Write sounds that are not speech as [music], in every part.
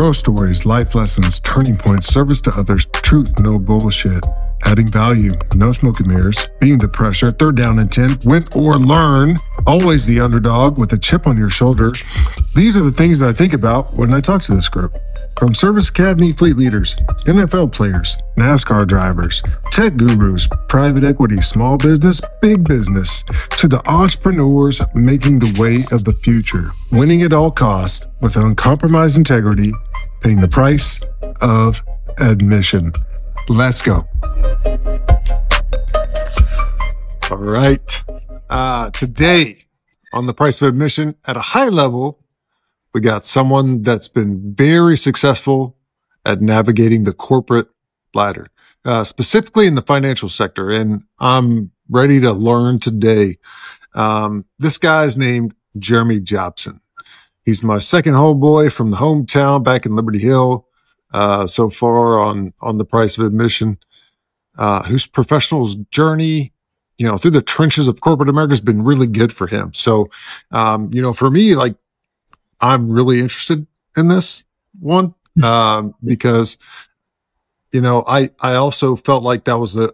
Grow stories, life lessons, turning points, service to others, truth, no bullshit. Adding value, no smoke and mirrors, being the pressure, third down and 10, win or learn, always the underdog with a chip on your shoulder. These are the things that I think about when I talk to this group. From Service Academy fleet leaders, NFL players, NASCAR drivers, tech gurus, private equity, small business, big business, to the entrepreneurs making the way of the future, winning at all costs with uncompromised integrity, paying the price of admission. Let's go. All right. Uh, today on the price of admission at a high level, we got someone that's been very successful at navigating the corporate ladder, uh, specifically in the financial sector. And I'm ready to learn today. Um, this guy's named Jeremy Jobson. He's my second homeboy from the hometown back in Liberty Hill. Uh, so far on on the price of admission, uh, whose professional journey, you know, through the trenches of corporate America has been really good for him. So, um, you know, for me, like I'm really interested in this one um, because you know I I also felt like that was a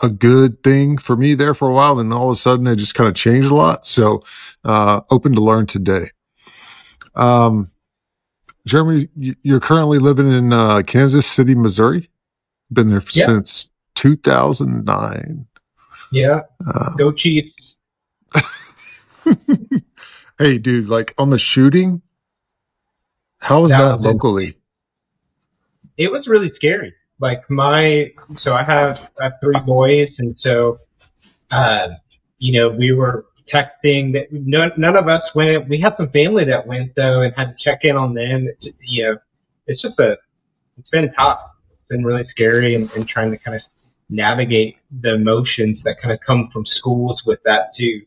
a good thing for me there for a while, and all of a sudden it just kind of changed a lot. So uh, open to learn today. Um, Jeremy, you're currently living in uh, Kansas City, Missouri. Been there since 2009. Yeah. Uh, Go Chiefs. [laughs] hey, dude, like on the shooting, how was that, that locally? It was really scary. Like my, so I have, I have three boys, and so, uh, you know, we were texting. That none, none of us went. We had some family that went though, and had to check in on them. It, you know, it's just a, it's been tough. It's been really scary, and, and trying to kind of navigate the emotions that kind of come from schools with that too.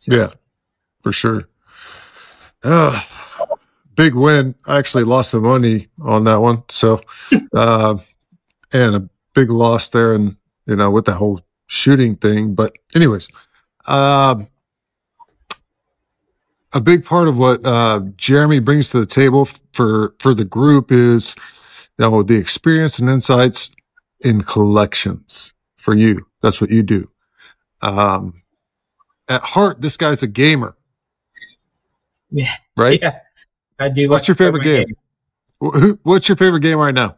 So, yeah, for sure. Uh, big win. I actually lost some money on that one. So, uh, [laughs] and a big loss there and, you know, with the whole shooting thing. But anyways, uh, a big part of what, uh, Jeremy brings to the table for, for the group is, you know, the experience and insights in collections for you. That's what you do. Um, at heart, this guy's a gamer. Yeah. Right? Yeah. I do. What's your favorite game? game? What's your favorite game right now?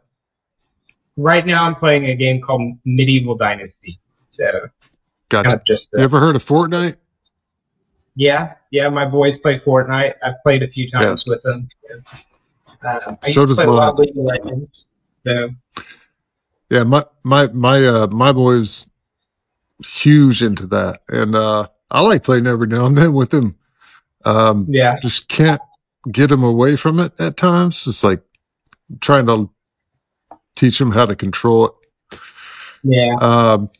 Right now, I'm playing a game called Medieval Dynasty. So, gotcha. Just you ever heard of Fortnite? Yeah, yeah. My boys play Fortnite. I've played a few times yeah. with them. Um, so does mine. Legends, so. Yeah, my my my uh my boy's huge into that, and uh I like playing every now and then with them. Um, yeah, just can't get them away from it at times. It's like trying to teach them how to control it. Yeah. Um,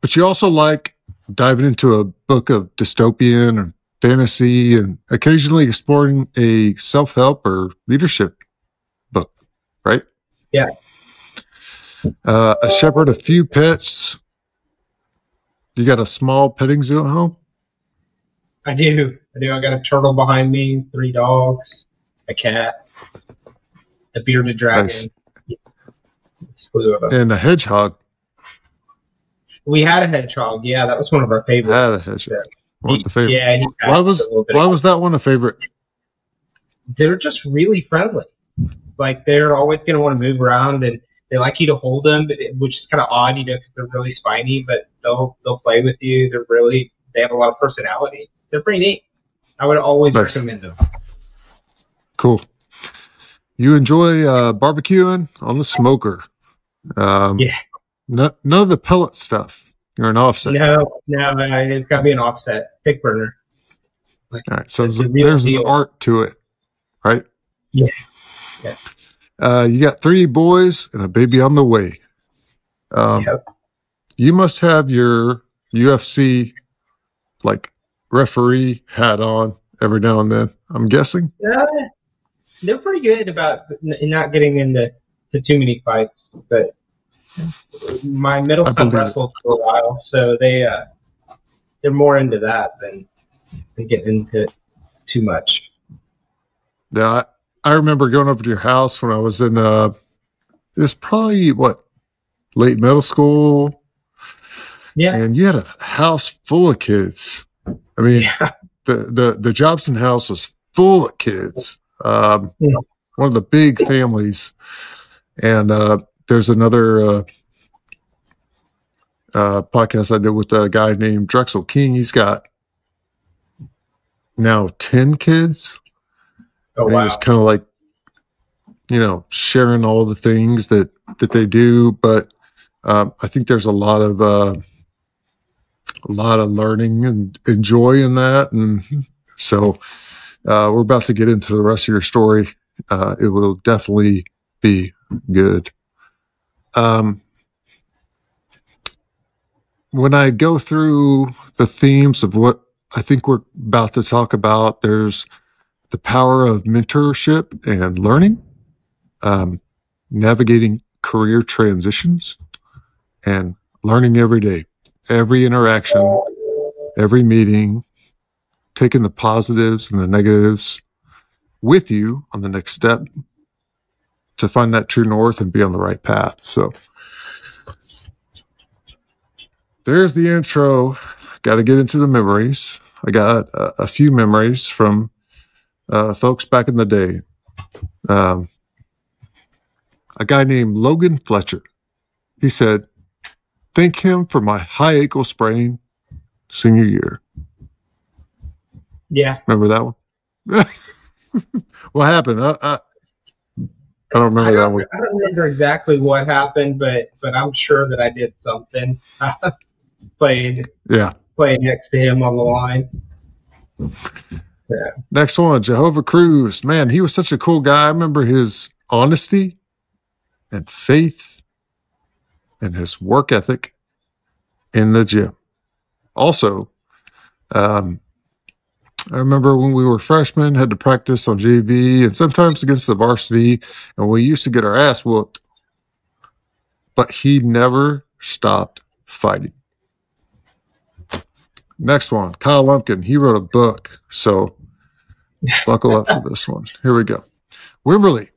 but you also like diving into a book of dystopian or fantasy and occasionally exploring a self help or leadership book, right? Yeah. Uh, a shepherd, a few pets. You got a small petting zoo at home? I do. I do. I got a turtle behind me, three dogs, a cat, a bearded dragon. Nice. And a hedgehog. We had a hedgehog. Yeah, that was one of our favorites. Had a hedgehog. One of the favorites. Yeah. Why was why was that one a favorite? They're just really friendly. Like they're always going to want to move around and they like you to hold them, which is kind of odd, you know, because they're really spiny. But they'll they'll play with you. They're really they have a lot of personality. They're pretty neat. I would always nice. recommend them. Cool. You enjoy uh, barbecuing on the smoker? Um, yeah. No, none of the pellet stuff. You're an offset. No, no, it's got to be an offset, stick burner. Like, All right, so there's, there's an art to it, right? Yeah. Yeah. Uh, you got three boys and a baby on the way. Um, yep. You must have your UFC like referee hat on every now and then. I'm guessing. Yeah, they're pretty good about not getting into to too many fights. But my middle son wrestled it. for a while, so they uh, they're more into that than, than getting into too much. Yeah, I remember going over to your house when I was in uh it was probably what late middle school. Yeah. And you had a house full of kids. I mean Yeah. the the the Jobson house was full of kids. Um Yeah. one of the big families. And uh there's another uh uh podcast I did with a guy named Drexel King. He's got now 10 kids. Oh and wow. it's kind of like you know sharing all the things that that they do but um, i think there's a lot of uh, a lot of learning and, and joy in that. And [laughs] so uh, we're about to get into the rest of your story. Uh, it will definitely be good. Um, when i go through the themes of what i think we're about to talk about there's the power of mentorship and learning, um, navigating career transitions, and learning every day, every interaction, every meeting, taking the positives and the negatives with you on the next step to find that true north and be on the right path. So there's the intro. Got to get into the memories. I got a, a few memories from uh, folks back in the day. Um, a guy named Logan Fletcher. He said, Thank him for my high ankle sprain senior year. Yeah. Remember that one? [laughs] what happened? I, I, I don't remember I that don't, one. I don't remember exactly what happened, but but I'm sure that I did something. [laughs] played Yeah. played next to him on the line. Yeah. Next one, Jehovah Cruz. Man, he was such a cool guy. I remember his honesty and faith and his work ethic in the gym. Also, um, I remember when we were freshmen, had to practice on JV and sometimes against the varsity, and we used to get our ass whooped. But he never stopped fighting. Next one, Kyle Lumpkin. He wrote a book. So buckle up for this one. Here we go. Wimberley,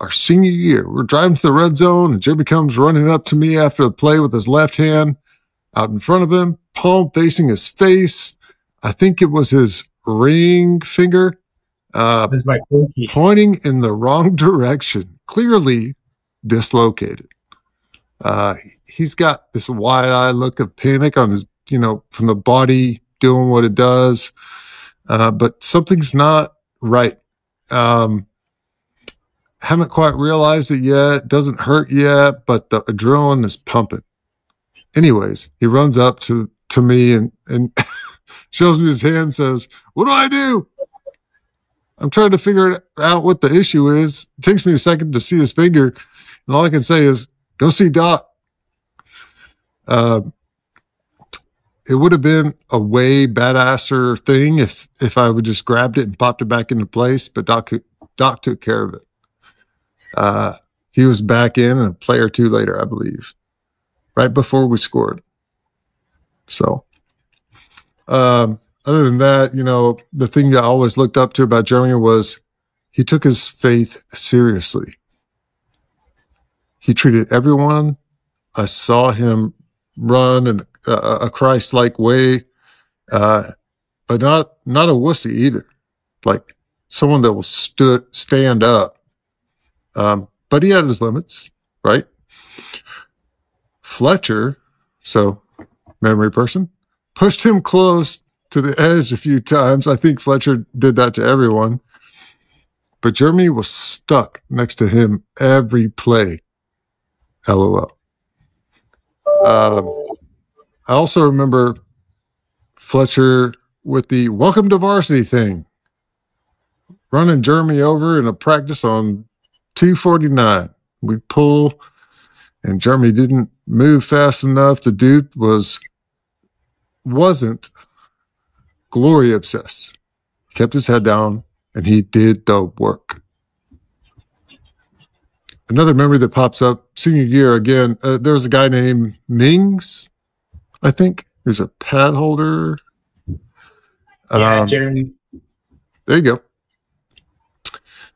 our senior year, we're driving to the red zone, and Jimmy comes running up to me after the play with his left hand out in front of him, palm facing his face. I think it was his ring finger, uh, my pointing in the wrong [laughs] direction, clearly dislocated. Uh, he's got this wide eye look of panic on his, you know, from the body doing what it does. Uh, but something's not right. Um, haven't quite realized it yet. Doesn't hurt yet, but the adrenaline is pumping. Anyways, he runs up to, to me and, and [laughs] shows me his hand and says, What do I do? I'm trying to figure out what the issue is. It takes me a second to see his finger, and all I can say is, "Go see Doc." Uh, it would have been a way badasser thing if if I would just grabbed it and popped it back into place, but Doc Doc took care of it. Uh, he was back in a play or two later, I believe, right before we scored. So, um, other than that, you know, the thing that I always looked up to about Jeremy was he took his faith seriously. He treated everyone. I saw him run in a, a Christ-like way, uh, but not not a wussy either. Like someone that will stood stand up. Um, but he had his limits, right? Fletcher, so memory person, pushed him close to the edge a few times. I think Fletcher did that to everyone. But Jeremy was stuck next to him every play. LOL. Um, I also remember Fletcher with the welcome to varsity thing, running Jeremy over in a practice on 249. We pull, and Jeremy didn't move fast enough. The dude was wasn't glory obsessed. He kept his head down and he did the work. Another memory that pops up senior year again, uh, there was a guy named Mings, I think. There's a pad holder. Yeah, Um, Jeremy. there you go.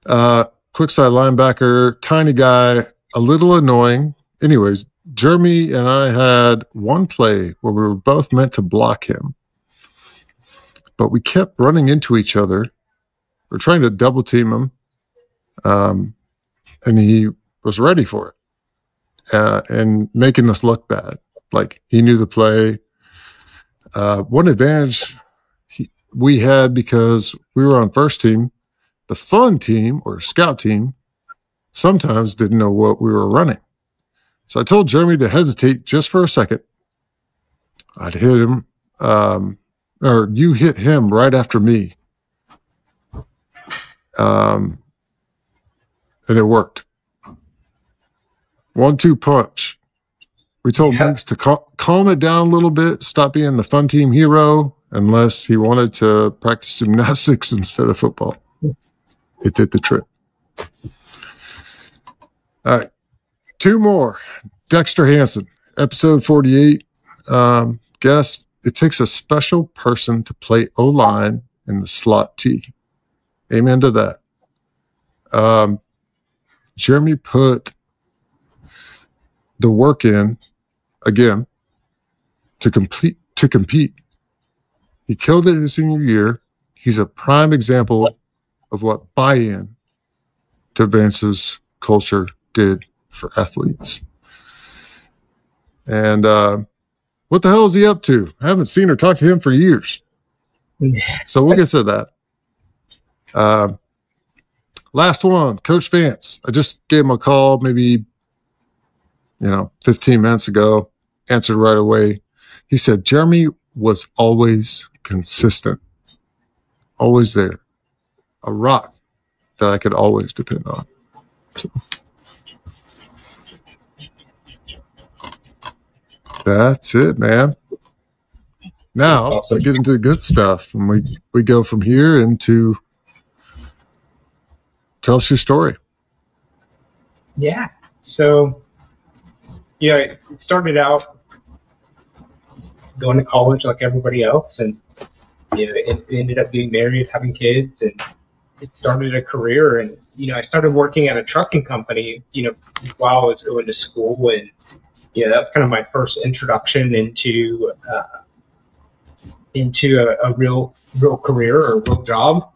Uh, quick side linebacker, tiny guy, a little annoying. Anyways, Jeremy and I had one play where we were both meant to block him, but we kept running into each other. We're trying to double team him, um, and he was ready for it uh, and making us look bad. Like he knew the play. Uh, one advantage he, we had because we were on first team, the fun team or scout team sometimes didn't know what we were running. So I told Jeremy to hesitate just for a second. I'd hit him, um, or you hit him right after me. Um, and it worked. One two punch. We told Yeah. To cal- calm it down a little bit, stop being the fun team hero, unless he wanted to practice gymnastics [laughs] instead of football. It did the trick. All right. Two more. Dexter Hansen, episode 48. Um, guess it takes a special person to play O line in the slot T. Amen to that. Um, Jeremy put the work in again to complete to compete. He killed it in his senior year. He's a prime example of what buy-in to Vance's culture did for athletes. And uh, what the hell is he up to? I haven't seen or talked to him for years. [laughs] So we'll get to that. Um, last one, Coach Vance. I just gave him a call maybe, you know, 15 minutes ago, answered right away. He said, Jeremy was always consistent, always there, a rock that I could always depend on. So. That's it, man. Now Awesome. we get into the good stuff, and we we go from here into tell us your story. Yeah. So, you know, it started out going to college like everybody else, and you know, it ended up being married, having kids, and started a career. And you know, I started working at a trucking company, you know, while I was going to school, and you know, that's kind of my first introduction into uh, into a, a real real career or real job.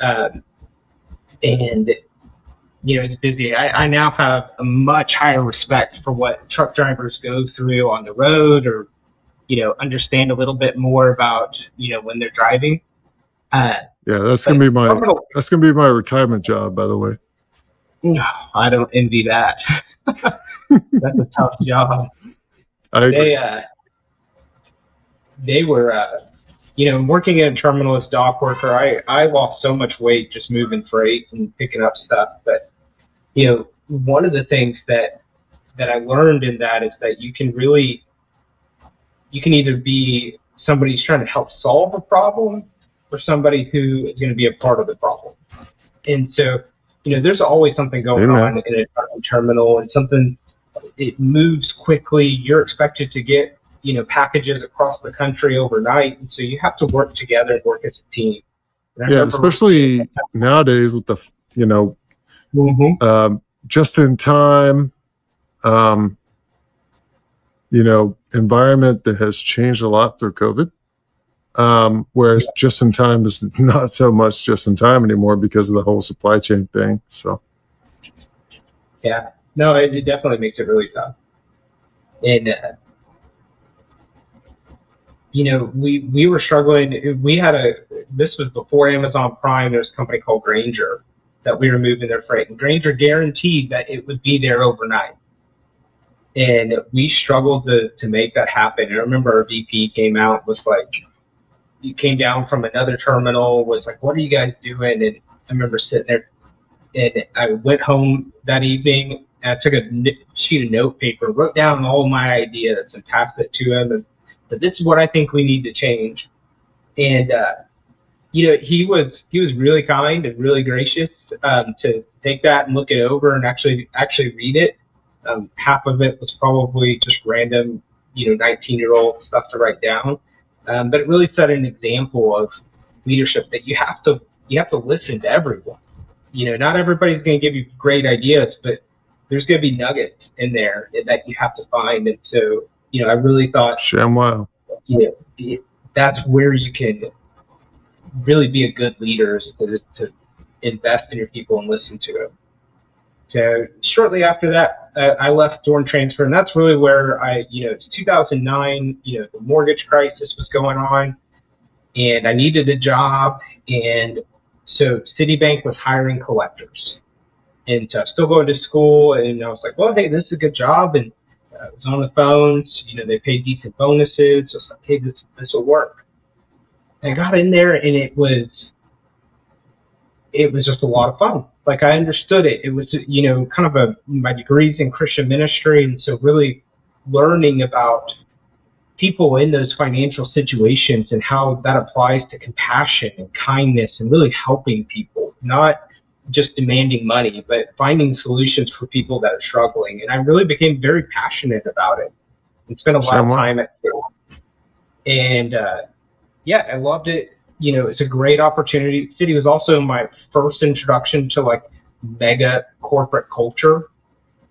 Um, and you know, it's busy. I, I now have a much higher respect for what truck drivers go through on the road or, you know, understand a little bit more about, you know, when they're driving. Uh, Yeah, that's gonna be my terminal- that's gonna be my retirement job, by the way. no, [sighs] I don't envy that. [laughs] That's a tough job. I agree. They, uh, they were, uh, you know, working in a terminal as dock worker. I, I lost so much weight just moving freight and picking up stuff. But, you know, one of the things that, that I learned in that is that you can really, you can either be somebody who's trying to help solve a problem or somebody who is going to be a part of the problem. And so, you know, there's always something going Amen. on in a terminal and something, it moves quickly. You're expected to get, you know, packages across the country overnight. And so you have to work together and work as a team. Yeah, especially nowadays with the you know Mhm. um, just in time, um, you know, environment that has changed a lot through COVID. Um, whereas just in time is [laughs] not so much just in time anymore because of the whole supply chain thing. So Yeah. No, it, it definitely makes it really tough. And, uh, you know, we, we were struggling. We had a, this was before Amazon Prime. There's a company called Grainger that we were moving their freight. And Grainger guaranteed that it would be there overnight. And we struggled to, to make that happen. And I remember our VP came out was like, he came down from another terminal, was like, what are you guys doing? And I remember sitting there and I went home that evening and I took a sheet of note paper, wrote down all my ideas and passed it to him and said, this is what I think we need to change. And, uh, you know, he was, he was really kind and really gracious, um, to take that and look it over and actually, actually read it. Um, half of it was probably just random, you know, 19 year old stuff to write down. Um, but it really set an example of leadership that you have to, you have to listen to everyone you know, not everybody's going to give you great ideas, but there's going to be nuggets in there that you have to find. And so, you know, I really thought, ShamWow. you know, it- that's where you can really be a good leader is to, to invest in your people and listen to them. So shortly after that, uh, I left Dorn Transfer, and that's really where I, you know, it's 2009. You know, the mortgage crisis was going on, and I needed a job, and so Citibank was hiring collectors, and so I was still going to school, and I was like, well, hey, this is a good job, and uh, I was on the phones. You know, they paid decent bonuses. So I was like, hey, this this will work. And I got in there, and it was it was just a lot of fun. Like I understood it. It was, you know, kind of a my degrees in Christian ministry, and so really learning about people in those financial situations and how that applies to compassion and kindness and really helping people, not just demanding money, but finding solutions for people that are struggling. And I really became very passionate about it and spent a lot of time at school. And uh, yeah, I loved it you know, it's a great opportunity. Citi was also my first introduction to like mega corporate culture.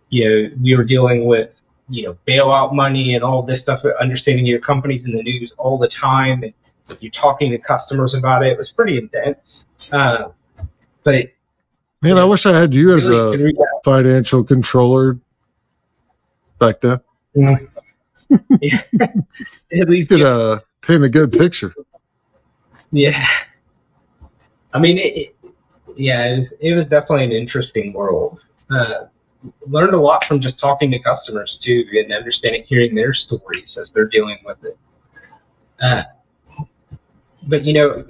You know, we were dealing with, you know, bailout money and all this stuff, understanding your companies in the news all the time. And you're talking to customers about it. It was pretty intense. Uh, but it Man, I wish I had you as a financial controller back then. [laughs] Yeah. [laughs] at least You could uh, paint a good picture. Yeah. I mean, it, yeah, it was, it was definitely an interesting world. Uh, learned a lot from just talking to customers too, and understanding, hearing their stories as they're dealing with it. Uh, but you know,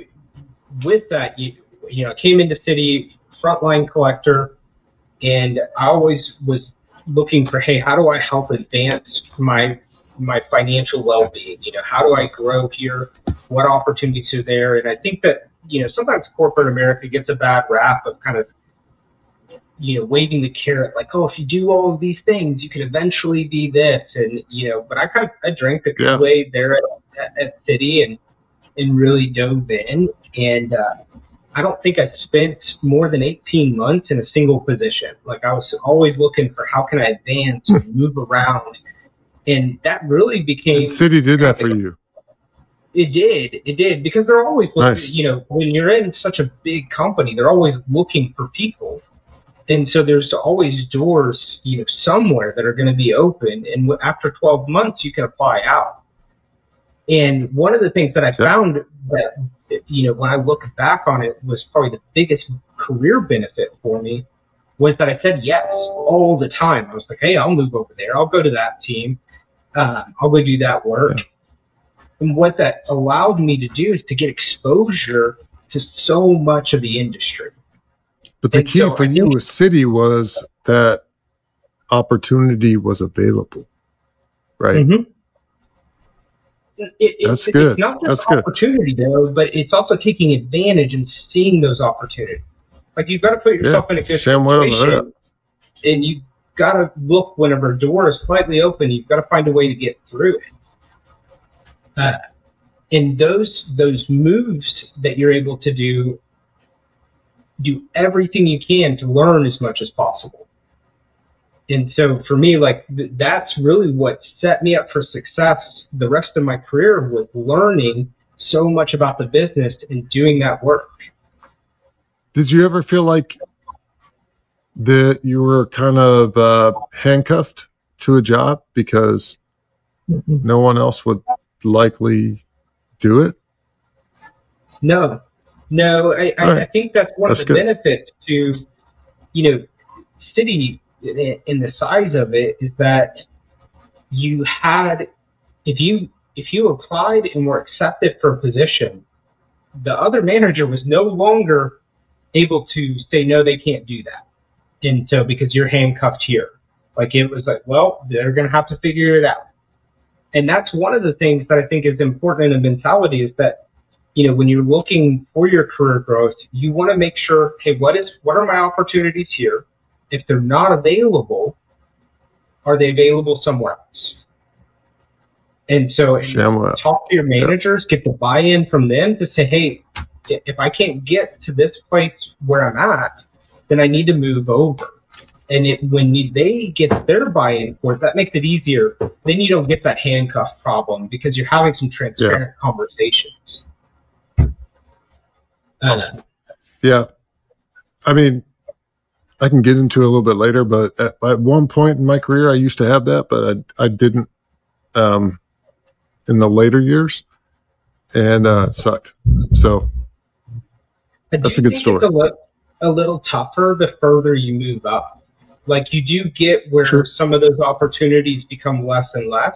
with that, you you know, came into Citi frontline collector, and I always was looking for, hey, how do I help advance my my financial well-being? You know, how do I grow here? what opportunities are there. And I think that, you know, sometimes corporate America gets a bad rap of kind of, you know, waving the carrot, like, oh, if you do all of these things, you can eventually be this. And, you know, but I kind of, I drank the Yeah. Kool-Aid there at, at, Citi and, and really dove in. And, uh, I don't think I spent more than 18 months in a single position. Like I was always looking for how can I advance and move around. And that really became And Citi did that for you. it did. It did because they're always looking. Nice. You know, when you're in such a big company, they're always looking for people, and so there's always doors, you know, somewhere that are going to be open. And after 12 months, you can apply out. And one of the things that I found that you know when I look back on it was probably the biggest career benefit for me was that I said yes all the time. I was like, hey, I'll move over there. I'll go to that team. Um, I'll go do that work. And what that allowed me to do is to get exposure to so much of the industry. But the And key so for you with Citi was that opportunity was available. Right. Mm-hmm. It, it, That's it's, good. It's not just That's good. opportunity though, but it's also taking advantage and seeing those opportunities. Like you've got to put yourself in a good Sam, situation, and you've got to look whenever a door is slightly open. You've got to find a way to get through it. Uh, and those those moves that you're able to do, do everything you can to learn as much as possible. And so for me, like th- that's really what set me up for success the rest of my career was learning so much about the business and doing that work. Did you ever feel like that you were kind of uh, handcuffed to a job because no one else would likely do it? No, no, I, I, I think that's one That's of the good. benefits to, you know, Citi in the size of it is that you had, if you if you applied and were accepted for a position, the other manager was no longer able to say no, they can't do that, and so because you're handcuffed here, like it was like, well, they're gonna have to figure it out, and that's one of the things that I think is important in the mentality is that you know, when you're looking for your career growth, you want to make sure, hey, what is what are my opportunities here? If they're not available, are they available somewhere else? And so and Shamwa. Uh, talk to your managers, get the buy-in from them to say, hey, if I can't get to this place where I'm at, then I need to move over. And it, when they get their buy-in for it, that makes it easier. Then you don't get that handcuff problem because you're having some transparent conversations. Uh, Awesome. Yeah. I mean, I can get into it a little bit later, but at, at one point in my career, I used to have that, but I, I didn't um, in the later years, and uh, it sucked. So That's a good think story. A little tougher the further you move up. Like you do get where Sure. some of those opportunities become less and less,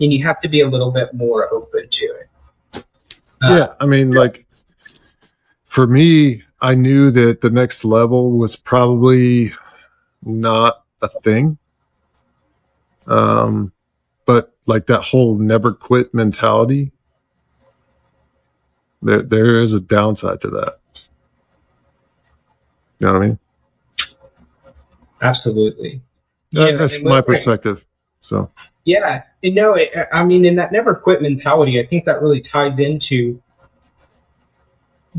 and you have to be a little bit more open to it. Uh, yeah, I mean, like for me, I knew that the next level was probably not a thing. Um, but like that whole never quit mentality, there there is a downside to that. You know what I mean? Absolutely. That- Yeah, that's my what- perspective. So Yeah, and no, it, I mean, in that never quit mentality, I think that really ties into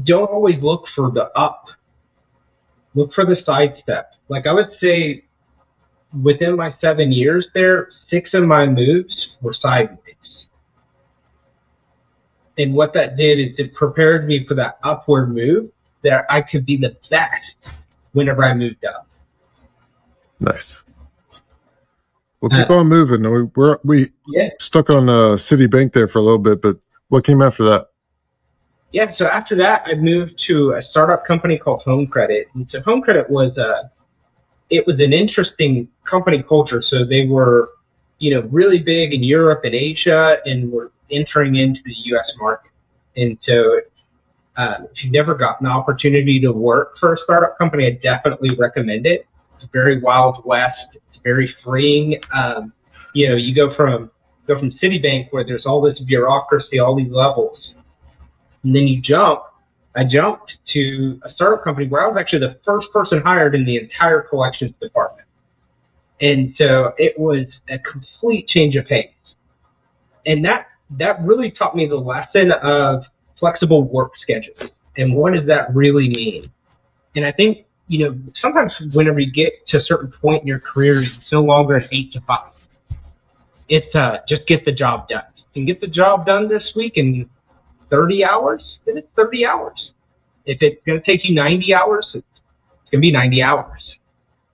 don't always look for the up, look for the sidestep. Like I would say, within my seven years there, six of my moves were sideways. And what that did is it prepared me for that upward move that I could be the best whenever I moved up. nice. We'll keep on moving. We, we're we Yeah. stuck on uh, Citibank there for a little bit, but what came after that? Yeah, so after that, I moved to a startup company called Home Credit. And so Home Credit was a, it was an interesting company culture. So they were, you know, really big in Europe and Asia, and were entering into the U.S. market. And so, uh, if you've never gotten the opportunity to work for a startup company, I definitely recommend it. It's very wild west. It's very freeing. Um, you know, you go from go from Citibank where there's all this bureaucracy, all these levels, and then you jump. I jumped to a startup company where I was actually the first person hired in the entire collections department. And so it was a complete change of pace. And that that really taught me the lesson of flexible work schedules and what does that really mean? And I think, you know, sometimes whenever you get to a certain point in your career, it's no longer an eight to five. It's uh just get the job done. You can get the job done this week in 30 hours, then it's 30 hours. If it's going to take you 90 hours, it's going to be 90 hours.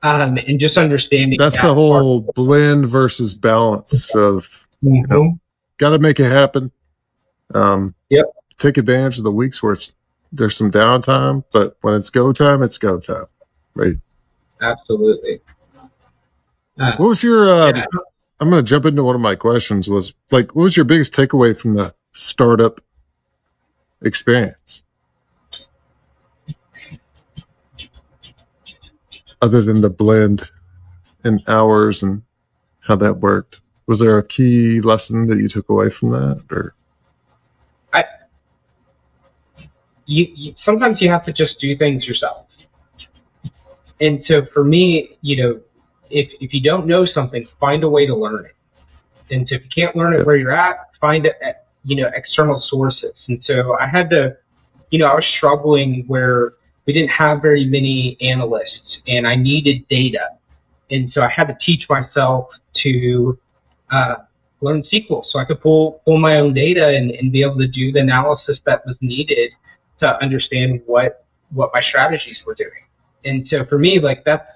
Um, and just understanding That's that the whole blend versus balance of part. Mhm. got to make it happen. Um, Yep. Take advantage of the weeks where it's there's some downtime, but when it's go time, it's go time. Right. Absolutely. Uh, What was your? Uh, yeah. I'm going to jump into one of my questions. Was like, what was your biggest takeaway from the startup experience? Other than the blend and hours and how that worked, was there a key lesson that you took away from that? Or you, you sometimes you have to just do things yourself. And so for me, you know, if if you don't know something, find a way to learn it. And so if you can't learn it where you're at, find it at, you know, external sources. And so I had to, you know, I was struggling where we didn't have very many analysts and I needed data. And so I had to teach myself to uh, learn SQL so I could pull pull my own data and, and be able to do the analysis that was needed to understand what what my strategies were doing. And so for me, like that's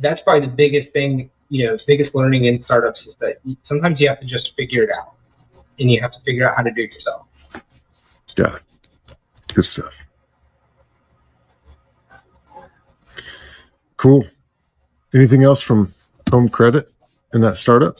that's probably the biggest thing, you know, biggest learning in startups is that sometimes you have to just figure it out, and you have to figure out how to do it yourself. got it. Good stuff. Cool. Anything else from home credit in that startup?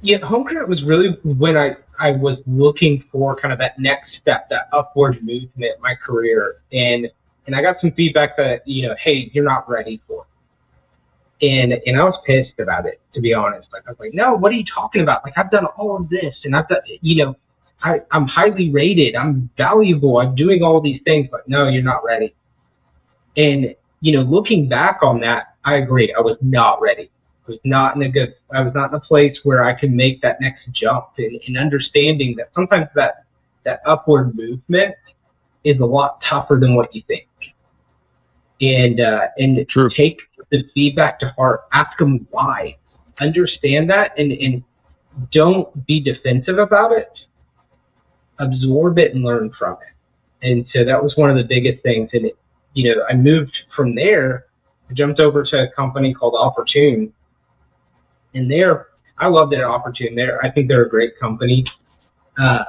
Yeah, home credit was really when I I was looking for kind of that next step, that upward movement in my career, and and I got some feedback that you know, hey, you're not ready for. And and I was pissed about it, to be honest. Like I was like, no, what are you talking about? Like I've done all of this, and I've done, you know, I I'm highly rated, I'm valuable, I'm doing all these things, but no, you're not ready. And you know, looking back on that, I agree, I was not ready. I was not in a good, I was not in a place where I could make that next jump, and, and understanding that sometimes that that upward movement is a lot tougher than what you think. And uh, and True. take the feedback to heart. Ask them why. Understand that, and and don't be defensive about it. Absorb it and learn from it. And so that was one of the biggest things. And it, you know, I moved from there. I jumped over to a company called Oportun, and there I loved it opportunity. There, I think they're a great company. Uh,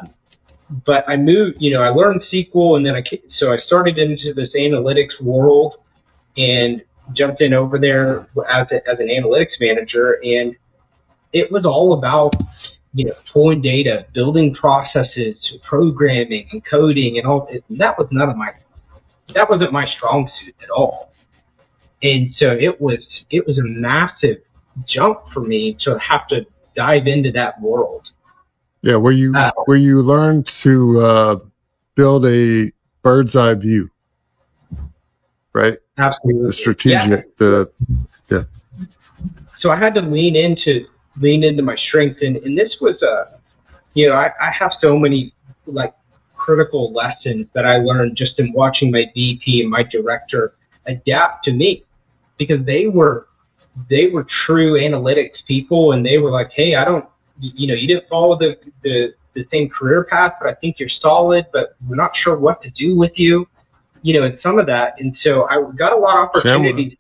but I moved, you know, I learned SQL, and then I so I started into this analytics world, and jumped in over there as a, as an analytics manager, and it was all about you know pulling data, building processes, programming, and coding, and all. And that was none of my that wasn't my strong suit at all. And so it was it was a massive jump for me to have to dive into that world. Yeah, where you Uh, where you learn to uh, build a bird's eye view, right? Absolutely. The strategic, the yeah. so I had to lean into lean into my strength, and, and this was a, you know, I, I have so many like critical lessons that I learned just in watching my VP and my director adapt to me, because they were they were true analytics people, and they were like, hey, I don't, you know, you didn't follow the the the same career path, but I think you're solid, but we're not sure what to do with you, you know, and some of that, and so I got a lot of opportunities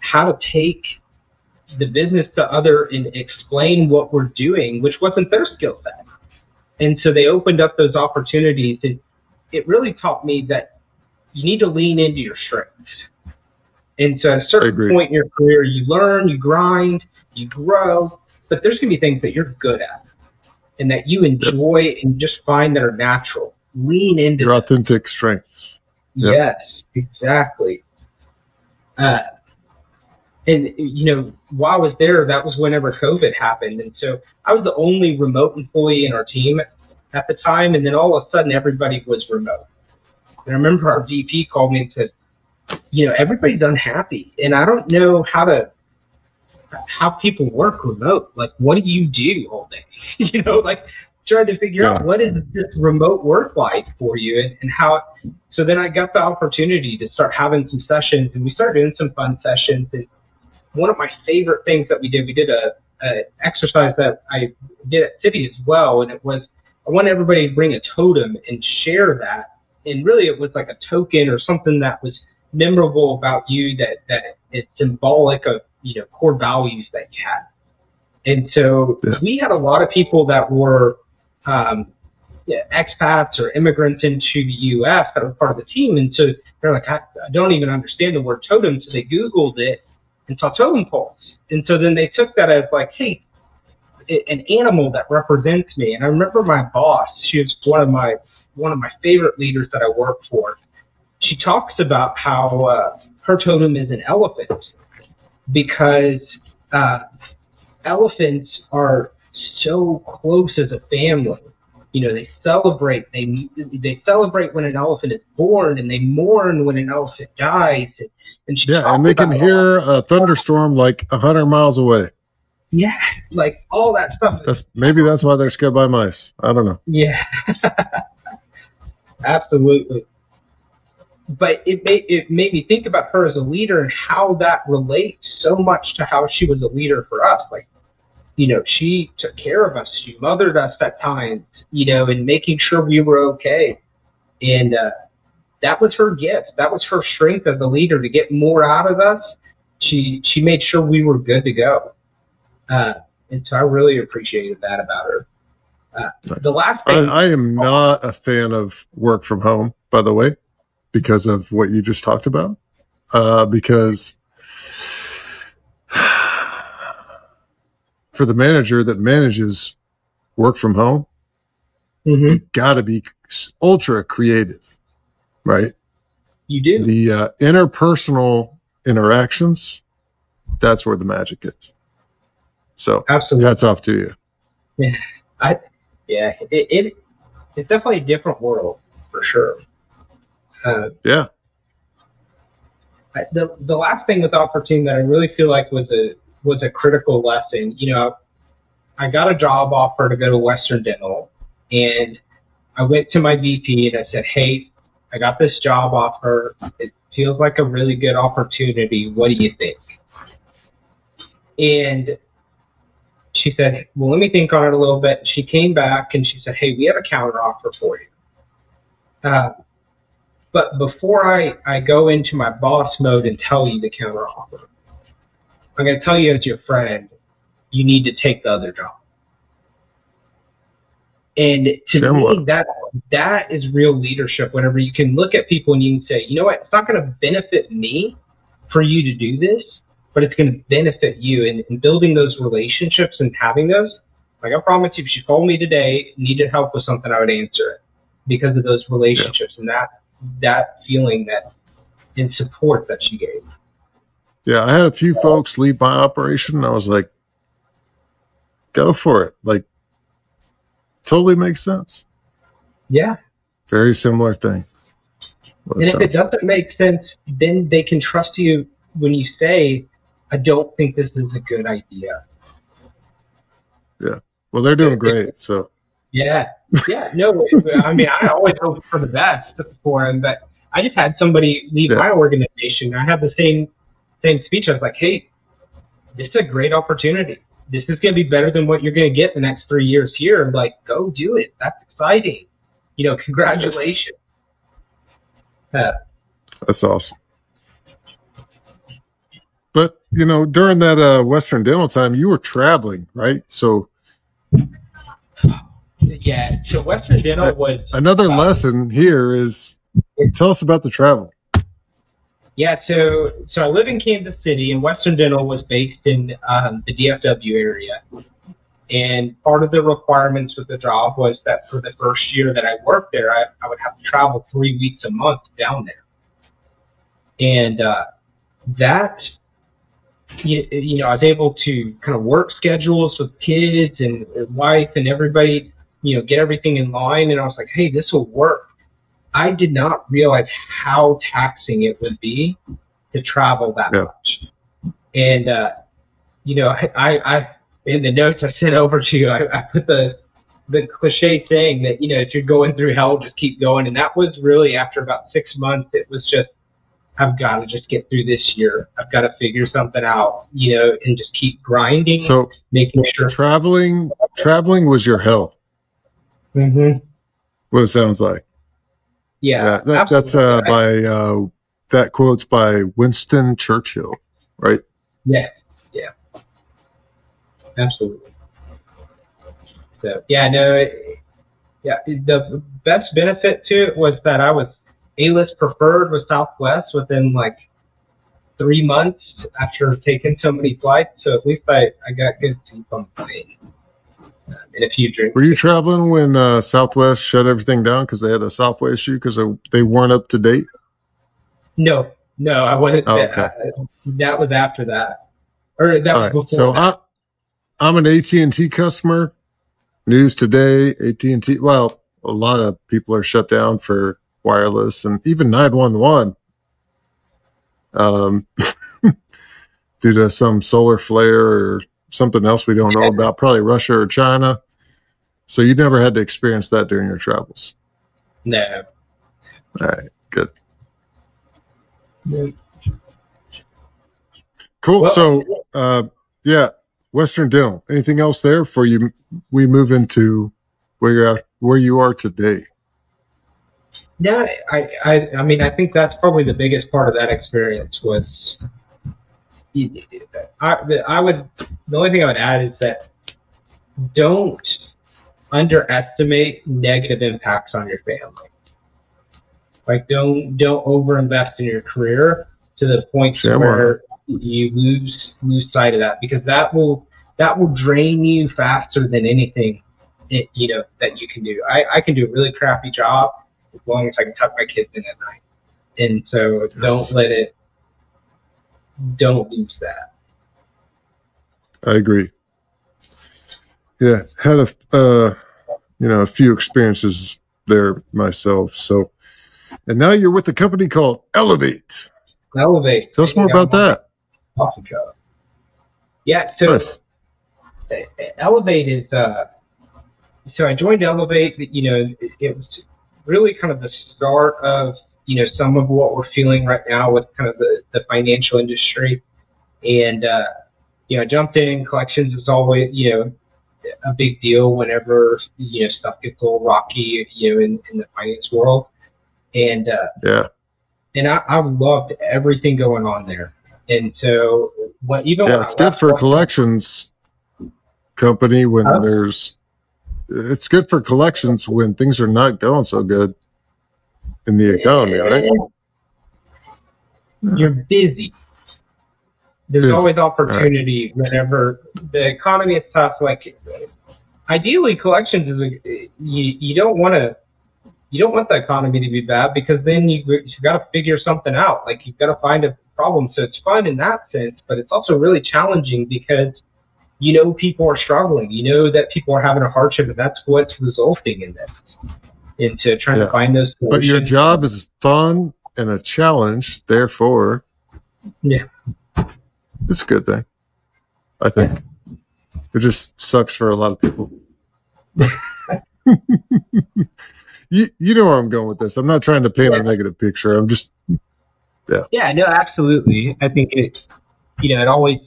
how to take the business to other and explain what we're doing, which wasn't their skill set. And so they opened up those opportunities. And it really taught me that you need to lean into your strengths. And so at a certain point in your career, you learn, you grind, you grow, but there's going to be things that you're good at and that you enjoy and just find that are natural. Lean into your authentic strengths. Yep. Yes, exactly. Uh, and you know, while I was there, that was whenever COVID happened, and so I was the only remote employee in our team at the time. And then all of a sudden, everybody was remote. And I remember our VP called me and said, "You know, everybody's unhappy, and I don't know how to how people work remote. Like, what do you do all day? [laughs] you know, like trying to figure out what is this remote work like for you, and, and how." So then I got the opportunity to start having some sessions, and we started doing some fun sessions. And one of my favorite things that we did, we did a, a exercise that I did at Citi as well, and it was I want everybody to bring a totem and share that. And really, it was like a token or something that was memorable about you that that it's symbolic of you know core values that you had. And so Yeah. we had a lot of people that were um, expats or immigrants into the U.S. that were part of the team, and so they're like, I, I don't even understand the word totem, so they Googled it and saw totem poles, and so then they took that as like, hey, an animal that represents me. And I remember my boss; she was one of my one of my favorite leaders that I worked for. She talks about how uh, her totem is an elephant because uh, elephants are so close as a family. You know, they celebrate. They they celebrate when an elephant is born, and they mourn when an elephant dies. And, Yeah, and they can hear a thunderstorm like a hundred miles away. yeah, like all that stuff. That's maybe that's why they're scared by mice. I don't know. Yeah, [laughs] absolutely. But it made it made me think about her as a leader and how that relates so much to how she was a leader for us. Like, you know, she took care of us, she mothered us at times, you know, and making sure we were okay. And uh, that was her gift. That was her strength as a leader to get more out of us. She she made sure we were good to go. Uh, and so I really appreciated that about her. Uh, Nice. the last I, thing I am not a fan of work from home, by the way, because of what you just talked about. Uh, because [sighs] for the manager that manages work from home, Mhm. you got to be ultra creative, right? You do. The uh, interpersonal interactions, that's where the magic is. So Absolutely. hats off to you. I, Yeah. It, it it's definitely a different world for sure. Uh, Yeah. The the last thing with Oportun that I really feel like was a was a critical lesson. You know, I got a job offer to go to Western Dental, and I went to my VP and I said, "Hey, I got this job offer. It feels like a really good opportunity. What do you think? And she said, Well, let me think on it a little bit. She came back and she said, Hey, we have a counter offer for you. Uh, but before I, I go into my boss mode and tell you the counter offer, I'm going to tell you as your friend, you need to take the other job. And to Similar. me, that that is real leadership. Whenever you can look at people and you can say, you know what, it's not going to benefit me for you to do this, but it's going to benefit you. And, and building those relationships and having those, like I promise you, if she called me today, needed help with something, I would answer it because of those relationships and that that feeling that and support that she gave. Yeah, I had a few folks leave my operation. And I was like, go for it. Like, totally makes sense. Yeah. Very similar thing. And if it doesn't make sense, then they can trust you when you say, I don't think this is a good idea. Yeah. Well, they're doing great. So, Yeah. Yeah. No, I mean, I always hope for the best for him, but I just had somebody leave Yeah. my organization. I had the same same speech. I was like, hey, this is a great opportunity. This is going to be better than what you're going to get the next three years here. Like, go do it. That's exciting. You know, congratulations. Uh, that's awesome. But, you know, during that uh, Western Dental time, you were traveling, right? So, yeah. So Western Dental Uh, was another lesson here is tell us about the travel. Yeah, so so I live in Kansas City, and Western Dental was based in um, the DFW area. And part of the requirements with the job was that for the first year that I worked there, I, I would have to travel three weeks a month down there. And uh, that, you, you know, I was able to kind of work schedules with kids and wife and everybody, you know, get everything in line. And I was like, hey, this will work. I did not realize how taxing it would be to travel that Yeah. much. And uh, you know, I, I in the notes I sent over to you, I, I put the the cliche saying that you know if you're going through hell, just keep going. And that was really after about six months. It was just I've got to just get through this year. I've got to figure something out, you know, and just keep grinding, So, making sure. traveling, traveling was your hell. Mm-hmm. What it sounds like. Yeah, that, that's uh, absolutely. by uh, that quote's by Winston Churchill, right? Yeah, yeah, absolutely. So yeah, no, it, yeah. The best benefit to it was that I was A-list preferred with Southwest within like three months after taking so many flights. So at least I, I got good sleep on the plane few drinks. Were you traveling when uh, Southwest shut everything down because they had a software issue because they weren't up to date? No, no, I wasn't. Oh, that, okay. that was after that, or that All was right. before. So that. I, I'm an AT and T customer. News today, AT and T. Well, a lot of people are shut down for wireless and even 911 um, [laughs] due to some solar flare or something else we don't know about, probably Russia or China. So you never had to experience that during your travels. no. All right, good, cool. Well- so, uh, yeah, Western Dental. Anything else there for you? We move into where you're at, where you are today. Yeah, I, I, I mean, I think that's probably the biggest part of that experience was. I, I would. The only thing I would add is that don't underestimate negative impacts on your family. Like, don't don't overinvest in your career to the point Sure. where you lose lose sight of that because that will that will drain you faster than anything it, you know that you can do. I, I can do a really crappy job as long as I can tuck my kids in at night. And so don't let it, don't lose that. I agree. Yeah, had a uh, you know a few experiences there myself. So, and now you're with a company called Elevate. Elevate. Tell us more about that. Yeah, so Nice. Elevate is, uh, so I joined Elevate, you know, it, it was really kind of the start of you know some of what we're feeling right now with kind of the, the financial industry. And uh, you know, jumped in. Collections is always you know a big deal whenever you know stuff gets a little rocky, you know, in, in the finance world. And uh, yeah, and I, I loved everything going on there. And so, what even yeah, when it's good for Collections- collections company when Huh? there's. It's good for collections when things are not going so good in the economy, right? You're busy. There's Busy. always opportunity whenever the economy is tough. Like, ideally, collections is a, you. You don't want to. You don't want the economy to be bad because then you you've got to figure something out. Like you've got to find a problem. So it's fun in that sense, but it's also really challenging because you know people are struggling. You know that people are having a hardship, and that's what's resulting in this. Into trying Yeah. to find those. But your job is fun and a challenge, therefore, Yeah. it's a good thing. I think it just sucks for a lot of people. [laughs] you you know where I'm going with this. I'm not trying to paint a negative picture. I'm just yeah. Yeah, no, absolutely. I think it, you know, it always,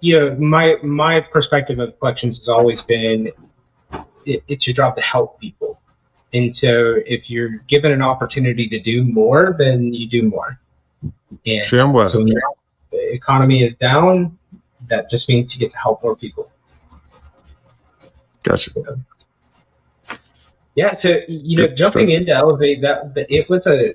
you know, my my perspective of collections has always been, it, it's your job to help people, and so if you're given an opportunity to do more, then you do more. And so when the economy is down, that just means you get to help more people. Gotcha. Yeah, so you know, Good jumping stuff. into Elevate, that, that it was a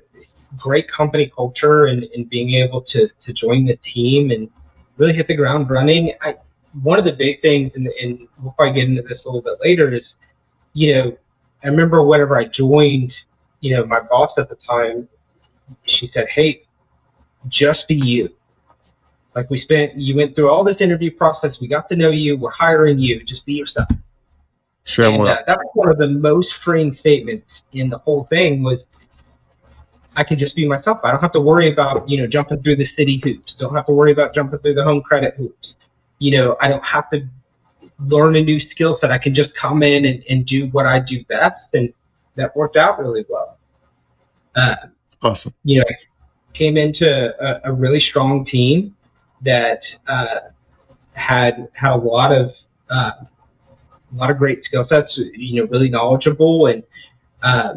great company culture, and, and being able to to join the team and really hit the ground running. I, one of the big things, and, and we'll probably get into this a little bit later, is you know, I remember whenever I joined, you know, my boss at the time, she said, "Hey, just be you." Like we spent, you went through all this interview process. We got to know you. We're hiring you. Just be yourself. And Shamwa. uh, that was one of the most freeing statements in the whole thing was I can just be myself. I don't have to worry about, you know, jumping through the Citi hoops. Don't have to worry about jumping through the home credit hoops. You know, I don't have to learn a new skill set. I can just come in and, and do what I do best. And that worked out really well. Uh, Awesome. you know, I came into a, a really strong team that uh, had had a lot of uh, a lot of great skill sets. You know, really knowledgeable, and uh,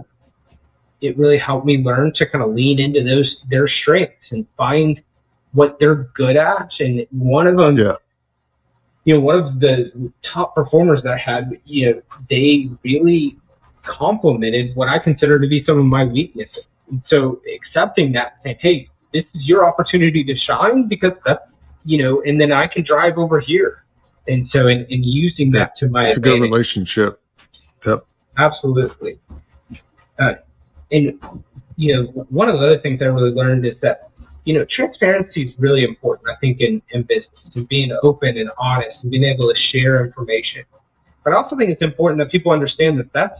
it really helped me learn to kind of lean into those their strengths and find what they're good at. And one of them, Yeah. You know, one of the top performers that I had, you know, they really complemented what I consider to be some of my weaknesses. And so accepting that, saying, hey, this is your opportunity to shine because that's, you know, and then I can drive over here. And so in, in using that to my It's a good relationship. Yep. absolutely. Uh, and, you know, one of the other things I really learned is that, you know, transparency is really important, I think, in, in business and being open and honest and being able to share information. But I also think it's important that people understand that that's,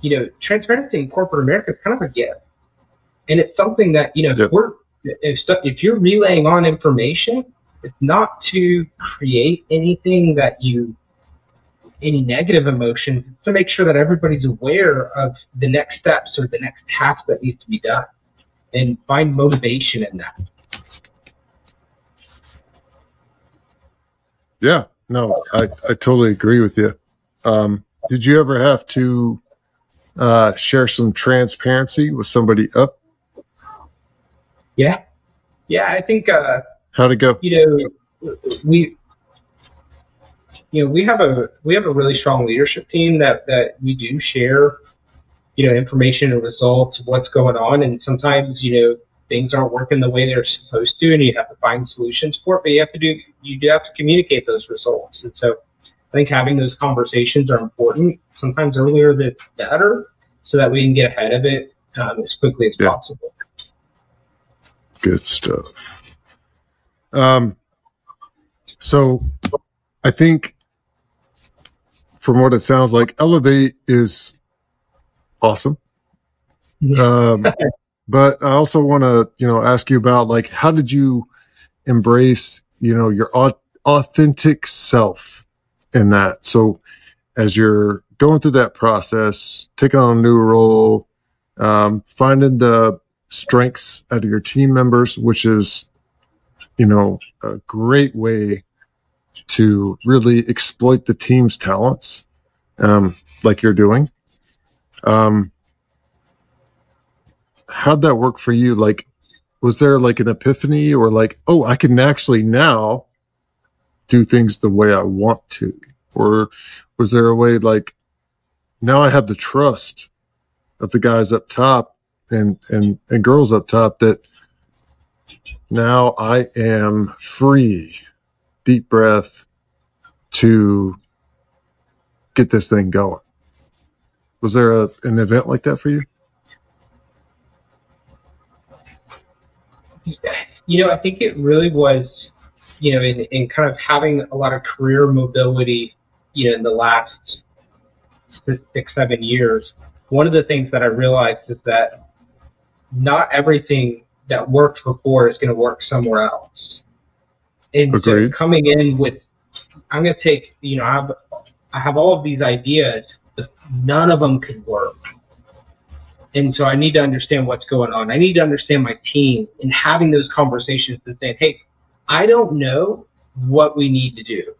you know, transparency in corporate America is kind of a gift. And it's something that, you know, Yep. if we're, if, if you're relaying on information, it's not to create anything that you, any negative emotions, it's to make sure that everybody's aware of the next steps or the next task that needs to be done and find motivation in that. Yeah. No, I, I totally agree with you. Um, did you ever have to uh, share some transparency with somebody up? Yeah. Yeah. I think, uh, How'd it go? you know, we, you know, we have a we have a really strong leadership team that that we do share, you know, information and results of what's going on, and sometimes you know things aren't working the way they're supposed to, and you have to find solutions for it. But you have to do you do have to communicate those results, and so I think having those conversations are important. Sometimes earlier the better, so that we can get ahead of it um, as quickly as Yeah. possible. Good stuff. Um, so I think from what it sounds like, Elevate is awesome. Um, [laughs] but I also want to, you know, ask you about like, how did you embrace, you know, your au- authentic self in that? So as you're going through that process, taking on a new role, um, finding the strengths out of your team members, which is, you know, a great way to really exploit the team's talents, um, like you're doing. Um, how'd that work for you? Like, was there like an epiphany or like, oh, I can actually now do things the way I want to? Or was there a way like, now I have the trust of the guys up top and, and, and girls up top that now I am free, deep breath to get this thing going. Was there a, an event like that for you? You know, I think it really was, you know, in, in kind of having a lot of career mobility, you know, in the last six, seven years. One of the things that I realized is that not everything that worked before is going to work somewhere else. And Agreed. so coming in with, I'm going to take, you know, I have, I have all of these ideas, but none of them could work. And so I need to understand what's going on. I need to understand my team and having those conversations and saying, hey, I don't know what we need to do,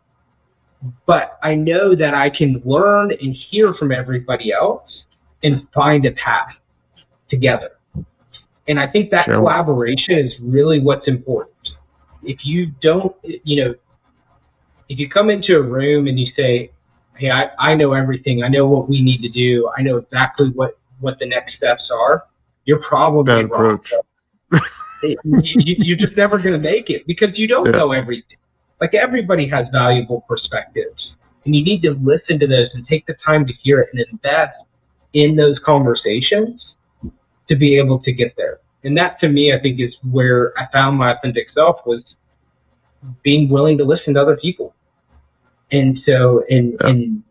but I know that I can learn and hear from everybody else and find a path together. And I think that Sure. collaboration is really what's important. If you don't, you know, if you come into a room and you say, hey, I, I know everything, I know what we need to do, I know exactly what, what the next steps are, you're probably Bad wrong. approach. [laughs] you, you- you're just never going to make it because you don't Yeah. know everything. Like everybody has valuable perspectives, and you need to listen to those and take the time to hear it and invest in those conversations to be able to get there. And that, to me, I think is where I found my authentic self was being willing to listen to other people. And so, in Yeah. in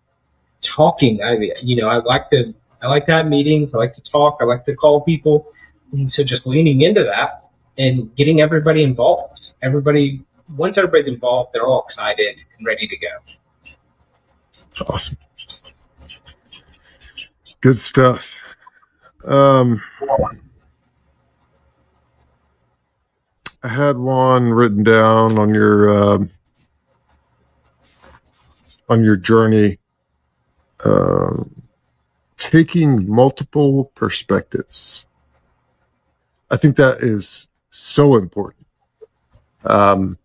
talking, I you know I like to I like to have meetings. I like to talk. I like to call people. And so just leaning into that and getting everybody involved. Everybody, once everybody's involved, they're all excited and ready to go. Awesome. Good stuff. Um, I had one written down on your um, on your journey, um, taking multiple perspectives. I think that is so important um,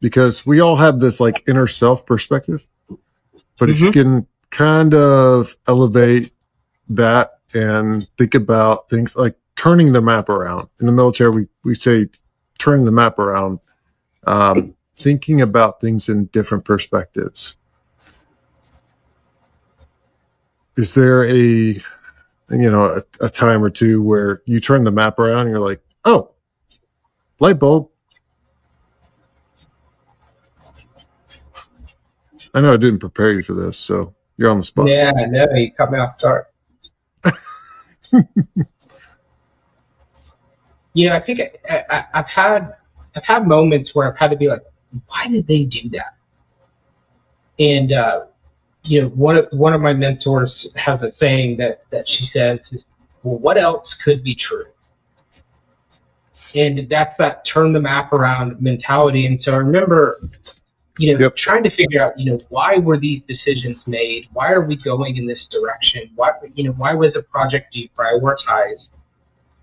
because we all have this like inner self perspective, but if you can kind of elevate that and think about things like turning the map around in the military, we, we say turning the map around, um, thinking about things in different perspectives. Is there a, you know, a, a time or two where you turn the map around and you're like, oh, light bulb. I know I didn't prepare you for this, so you're on the spot. Yeah, no, you cut me off guard. [laughs] you know, I think I, I, I've had I've had moments where I've had to be like, why did they do that? And uh, you know, one of one of my mentors has a saying that that she says is, "Well, what else could be true?" And that's that turn the map around mentality. And so I remember, you know, Yep. trying to figure out, you know, why were these decisions made? Why are we going in this direction? Why, you know, why was a project deprioritized?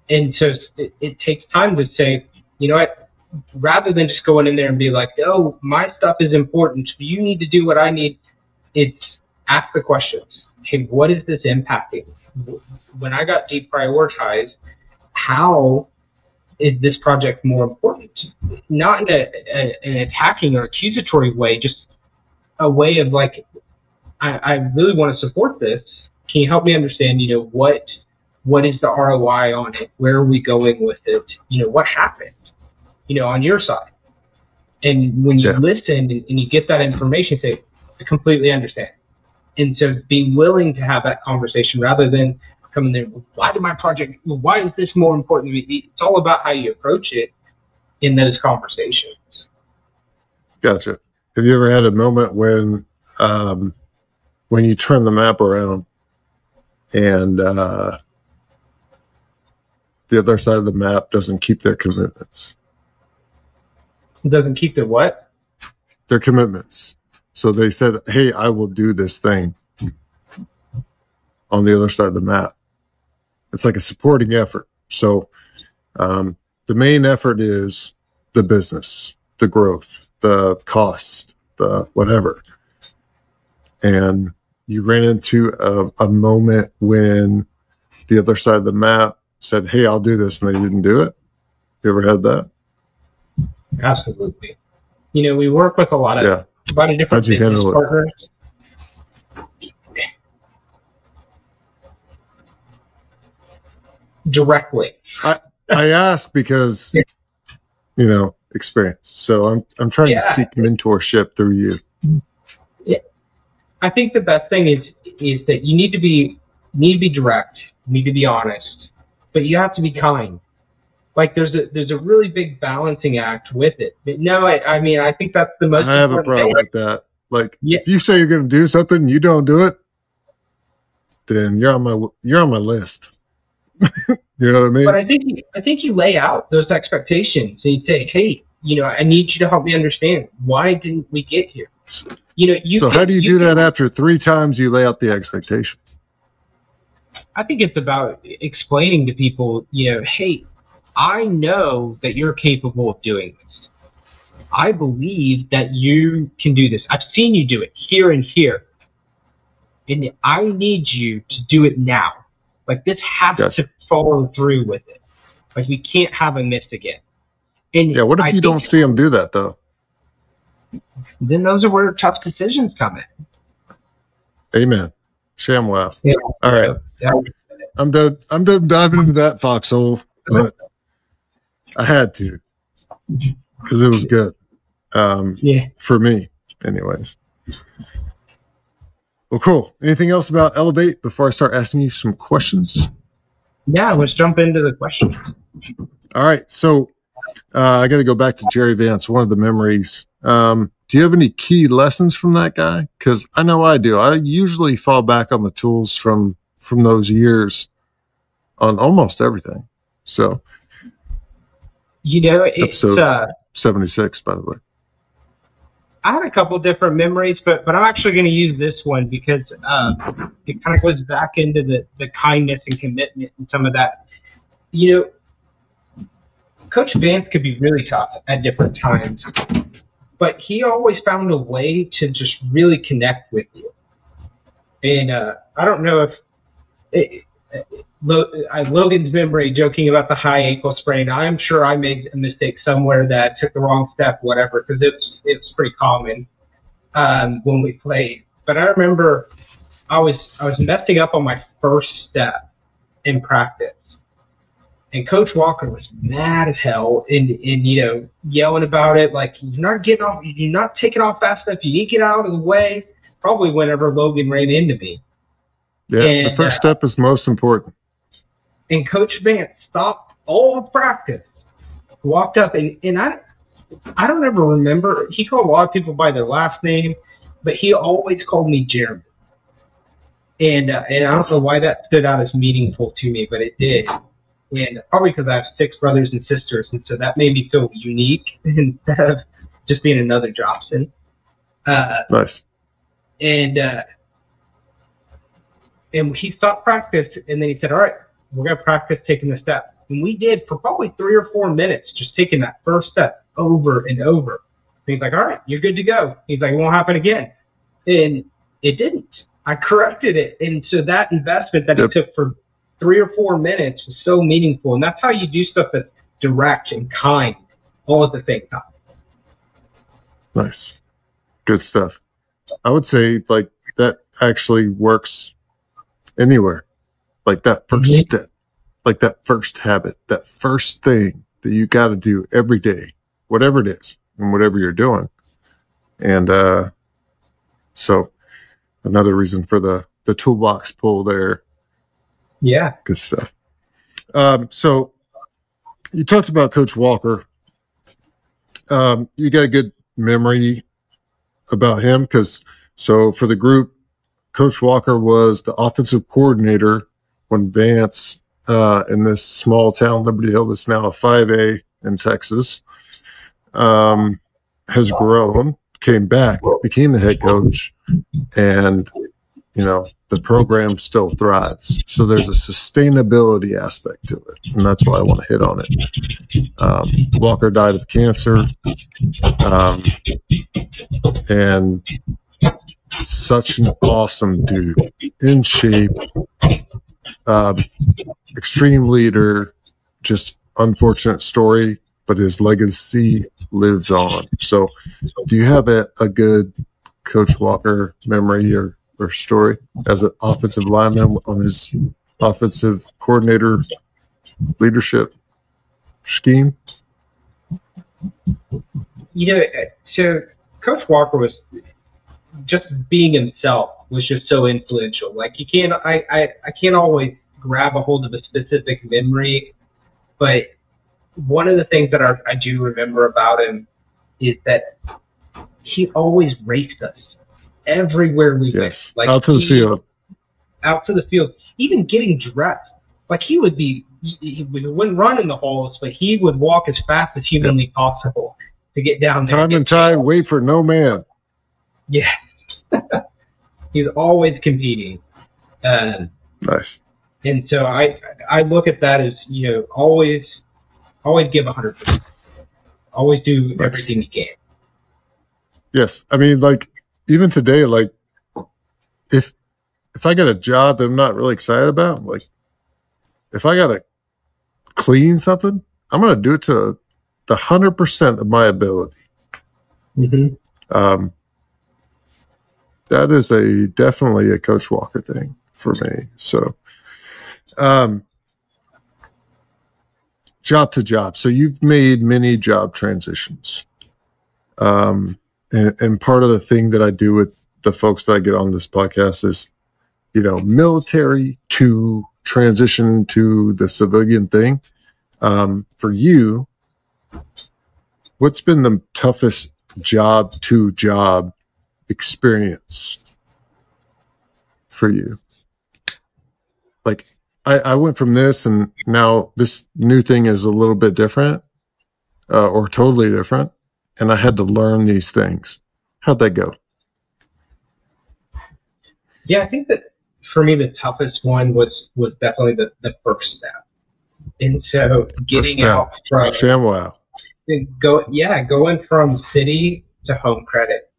And so it, it takes time to say, you know what, rather than just going in there and be like, oh, my stuff is important. You need to do what I need. It's ask the questions. Hey, what is this impacting? When I got deprioritized, how is this project more important? Not in a, a, an attacking or accusatory way, just a way of like, I, I really want to support this. Can you help me understand, you know, what what is the ROI on it? Where are we going with it? You know, what happened? You know, on your side. And when you Yeah. listen and, and you get that information, say, I completely understand. And so being willing to have that conversation rather than coming there, why did my project, why is this more important to me? It's all about how you approach it in those conversations. Gotcha. Have you ever had a moment when um, when you turn the map around and uh, the other side of the map doesn't keep their commitments. It doesn't keep the what? Their commitments. So they said, "Hey, I will do this thing." On the other side of the map, it's like a supporting effort. So um, the main effort is the business, the growth, the cost, the whatever. And you ran into a, a moment when the other side of the map said, Hey, I'll do this. And they didn't do it. You ever had that? Absolutely. You know, we work with a lot of, Yeah. A lot of different How'd you handle it? partners. Directly. I I ask because, [laughs] you know, experience. So I'm, I'm trying to seek mentorship through you. I think the best thing is is that you need to be need to be direct, you need to be honest, but you have to be kind. Like there's a there's a really big balancing act with it. But no, I, I mean I think that's the most. I have a problem thing. with that. Like, Yeah. if you say you're going to do something, and you don't do it, then you're on my you're on my list. [laughs] you know what I mean? But I think you, I think you lay out those expectations and you say, hey, you know, I need you to help me understand why didn't we get here. You know, you. so can- how do you, do can- that after three times you lay out the expectations? I think it's about explaining to people, you know, hey, I know that you're capable of doing this. I believe that you can do this. I've seen you do it here and here. And I need you to do it now. Like this has Gotcha. to follow through with it. Like we can't have a miss again. And Yeah. What if I you don't see him do that though? Then those are where tough decisions come in. Amen. Shamwow. Yeah. All right. Yeah. I'm done. I'm done diving into that foxhole, but I had to because it was good um, Yeah. for me, anyways. Well, cool. Anything else about Elevate before I start asking you some questions? Yeah. Let's jump into the questions. All right. So uh, I got to go back to Jerry Vance, one of the memories. Um, do you have any key lessons from that guy? Because I know I do. I usually fall back on the tools from from those years on almost everything. So You know, it's Episode. uh, 76, by the way. I had a couple different memories, but but I'm actually going to use this one because uh, it kind of goes back into the the kindness and commitment and some of that. You know, Coach Vance could be really tough at different times, but he always found a way to just really connect with you. And uh, I don't know if it, Lo- I, Logan's memory joking about the high ankle sprain. I'm sure I made a mistake somewhere that took the wrong step, whatever, because it's it's pretty common um, when we played. But I remember I was I was messing up on my first step in practice, and Coach Walker was mad as hell and and you know yelling about it like you're not getting off, you're not taking off fast enough. You need to get out of the way. Probably whenever Logan ran into me. Yeah, the first uh, step is most important. And Coach Vance stopped all the practice, walked up, and, and I, I don't ever remember. He called a lot of people by their last name, but he always called me Jeremy. And uh, and I don't know why that stood out as meaningful to me, but it did. And probably because I have six brothers and sisters, and so that made me feel unique [laughs] instead of just being another Jobson. Uh, Nice. and uh, and he stopped practice, and then he said, "All right, we're gonna practice taking the step." And we did for probably three or four minutes, just taking that first step over and over. And he's like, "All right, you're good to go." He's like, "It won't happen again," and it didn't. I corrected it, and so that investment that Yep. it took for three or four minutes was so meaningful, and that's how you do stuff that's direct and kind, all at the same time. Nice. Good stuff. I would say like that actually works anywhere. Like that 1st Mhm. step, like that first habit, that first thing that you got to do every day, whatever it is and whatever you're doing. And uh so another reason for the the toolbox pull there Yeah, good stuff. Um, so you talked about Coach Walker. Um, you got a good memory about him because so for the group, Coach Walker was the offensive coordinator when Vance, uh, in this small town, Liberty Hill, that's now a 5A in Texas, um, has grown, came back, became the head coach, and, you know, the program still thrives. So there's a sustainability aspect to it. And that's why I want to hit on it. Um, Walker died of cancer. Um, and such an awesome dude, in shape, um, extreme leader, just unfortunate story, but his legacy lives on. So, do you have a, a good Coach Walker memory or, or story as an offensive lineman on his offensive coordinator leadership scheme? You know, so Coach Walker was just being himself was just so influential. Like you can't, I, I, I can't always grab a hold of a specific memory, but one of the things that I, I do remember about him is that he always raced us everywhere we yes. went. Like out to the field, out to the field, even getting dressed. Like he would be, he wouldn't run in the halls, but he would walk as fast as humanly yep. possible to get down there. Time and tide, wait for no man. Yes. [laughs] He's always competing. Um, nice. And so I I look at that as you know always always give hundred percent. Always do nice. everything you can. Yes, I mean like even today, like if if I get a job that I'm not really excited about, like if I gotta clean something, I'm gonna do it to the hundred percent of my ability. Mm-hmm. Um, that is a definitely a Coach Walker thing for me. So, um, job to job. So you've made many job transitions. Um, and, and part of the thing that I do with the folks that I get on this podcast is, you know, military to transition to the civilian thing. Um, for you, what's been the toughest job to job experience for you? Like, I, I went from this and now this new thing is a little bit different uh, or totally different. And I had to learn these things. How'd that go? Yeah, I think that for me, the toughest one was, was definitely the, the first step. And so getting out from ShamWow. Go, yeah, going from Citi to home credit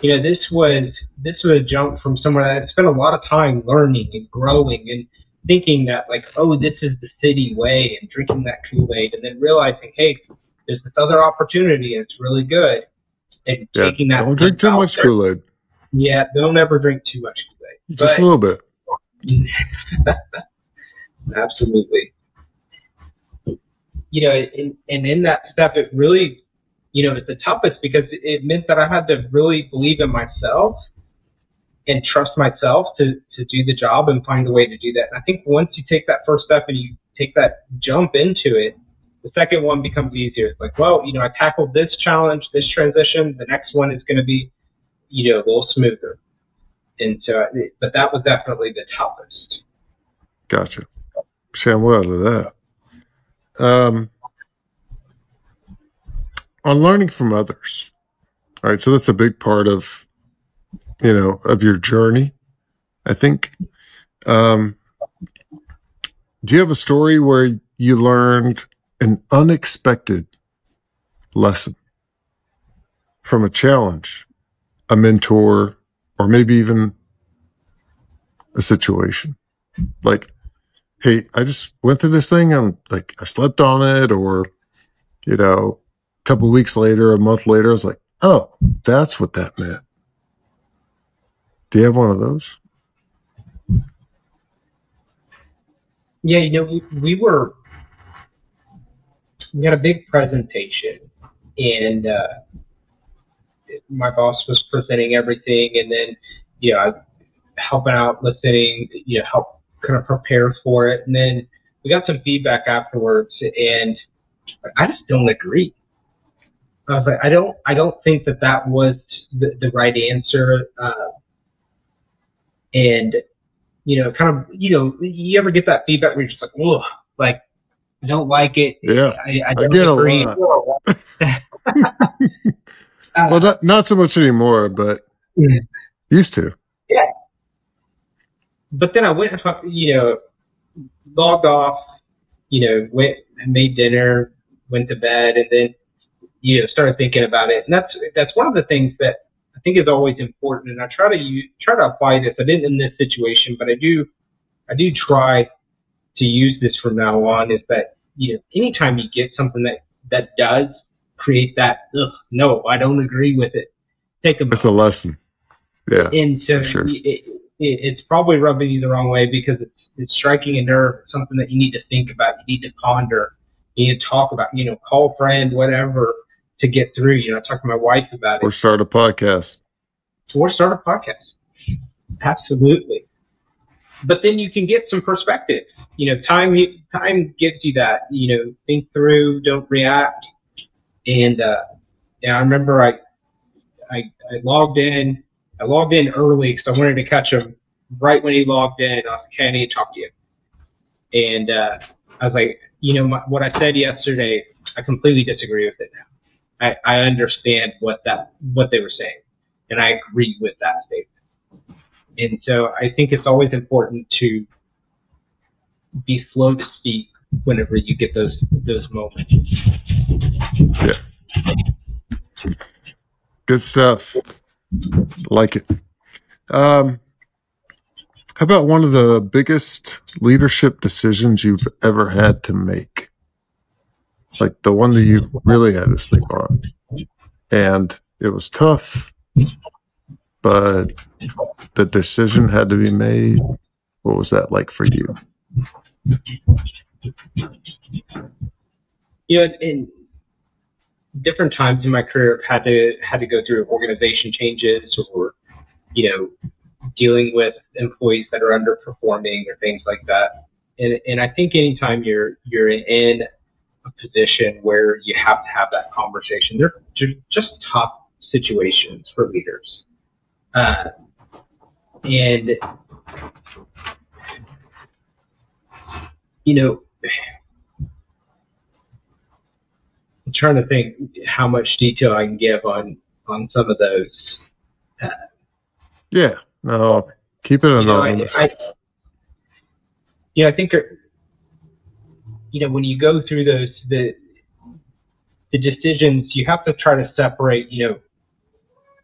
you know, this was this was a jump from somewhere that I spent a lot of time learning and growing and thinking that like, oh, this is the Citi way and drinking that Kool-Aid and then realizing, hey, there's this other opportunity and it's really good. And yeah, taking that don't drink too much there. Kool-Aid. Yeah, don't ever drink too much Kool-Aid. Just but, a little bit. [laughs] absolutely. You know, and, and in that step, it really you know, it's the toughest because it meant that I had to really believe in myself and trust myself to, to do the job and find a way to do that. And I think once you take that first step and you take that jump into it, the second one becomes easier. It's like, well, you know, I tackled this challenge, this transition. The next one is going to be, you know, a little smoother. And so, but that was definitely the toughest. Gotcha. Sam, well to that. Um, on learning from others. All right. So that's a big part of, you know, of your journey, I think. Um, do you have a story where you learned an unexpected lesson from a challenge, a mentor, or maybe even a situation? Like, hey, I just went through this thing. I'm like, I slept on it, or, you know, a couple weeks later, a month later, I was like, oh, that's what that meant. Do you have one of those? Yeah, you know, we, we were, we had a big presentation and uh, my boss was presenting everything and then, you know, helping out, listening, you know, help kind of prepare for it. And then we got some feedback afterwards and I just don't agree. I was like, I don't, I don't think that that was the, the right answer. Uh, and you know, kind of, you know, you ever get that feedback where you're just like, oh, like I don't like it. Yeah, I, I, I don't get a agree. lot. [laughs] Uh, Well, not, not so much anymore, but Mm. used to. Yeah. But then I went, you know, logged off, you know, went and made dinner, went to bed, and then, you know, started thinking about it. And that's that's one of the things that I think is always important. And I try to use, try to apply this. I didn't in this situation, but I do, I do try to use this from now on. Is that you know, anytime you get something that that does create that, Ugh, no, I don't agree with it. Take a It's a lesson. Yeah. and so sure. it, it, it's probably rubbing you the wrong way because it's it's striking a nerve, It's something that you need to think about, you need to ponder, you need to talk about, you know, call a friend, whatever, to get through. You know, I talk to my wife about it. Or start a podcast. or start a podcast. Absolutely. But then you can get some perspective. You know, time time gives you that. You know, think through, don't react. And uh, yeah, I remember I I, I logged in. I logged in early because I wanted to catch him right when he logged in. I was like, "Hey, I need to talk to you." And uh, I was like, "You know, my, what I said yesterday, I completely disagree with it now. I, I understand what that what they were saying, and I agree with that statement." And so I think it's always important to be slow to speak whenever you get those those moments. Yeah. Good stuff. Like it. Um, how about one of the biggest leadership decisions you've ever had to make? Like the one that you really had to sleep on. And it was tough, but the decision had to be made. What was that like for you? you know, in different times in my career, I've had to had to go through organization changes or, you know, dealing with employees that are underperforming or things like that. And and I think anytime you're you're in a position where you have to have that conversation, they're just tough situations for leaders. Uh, and you know, I'm trying to think how much detail I can give on on some of those. Yeah. No, keep it You know, I, anonymous. I, yeah, I think, uh, you know, when you go through those the the decisions, you have to try to separate, you know,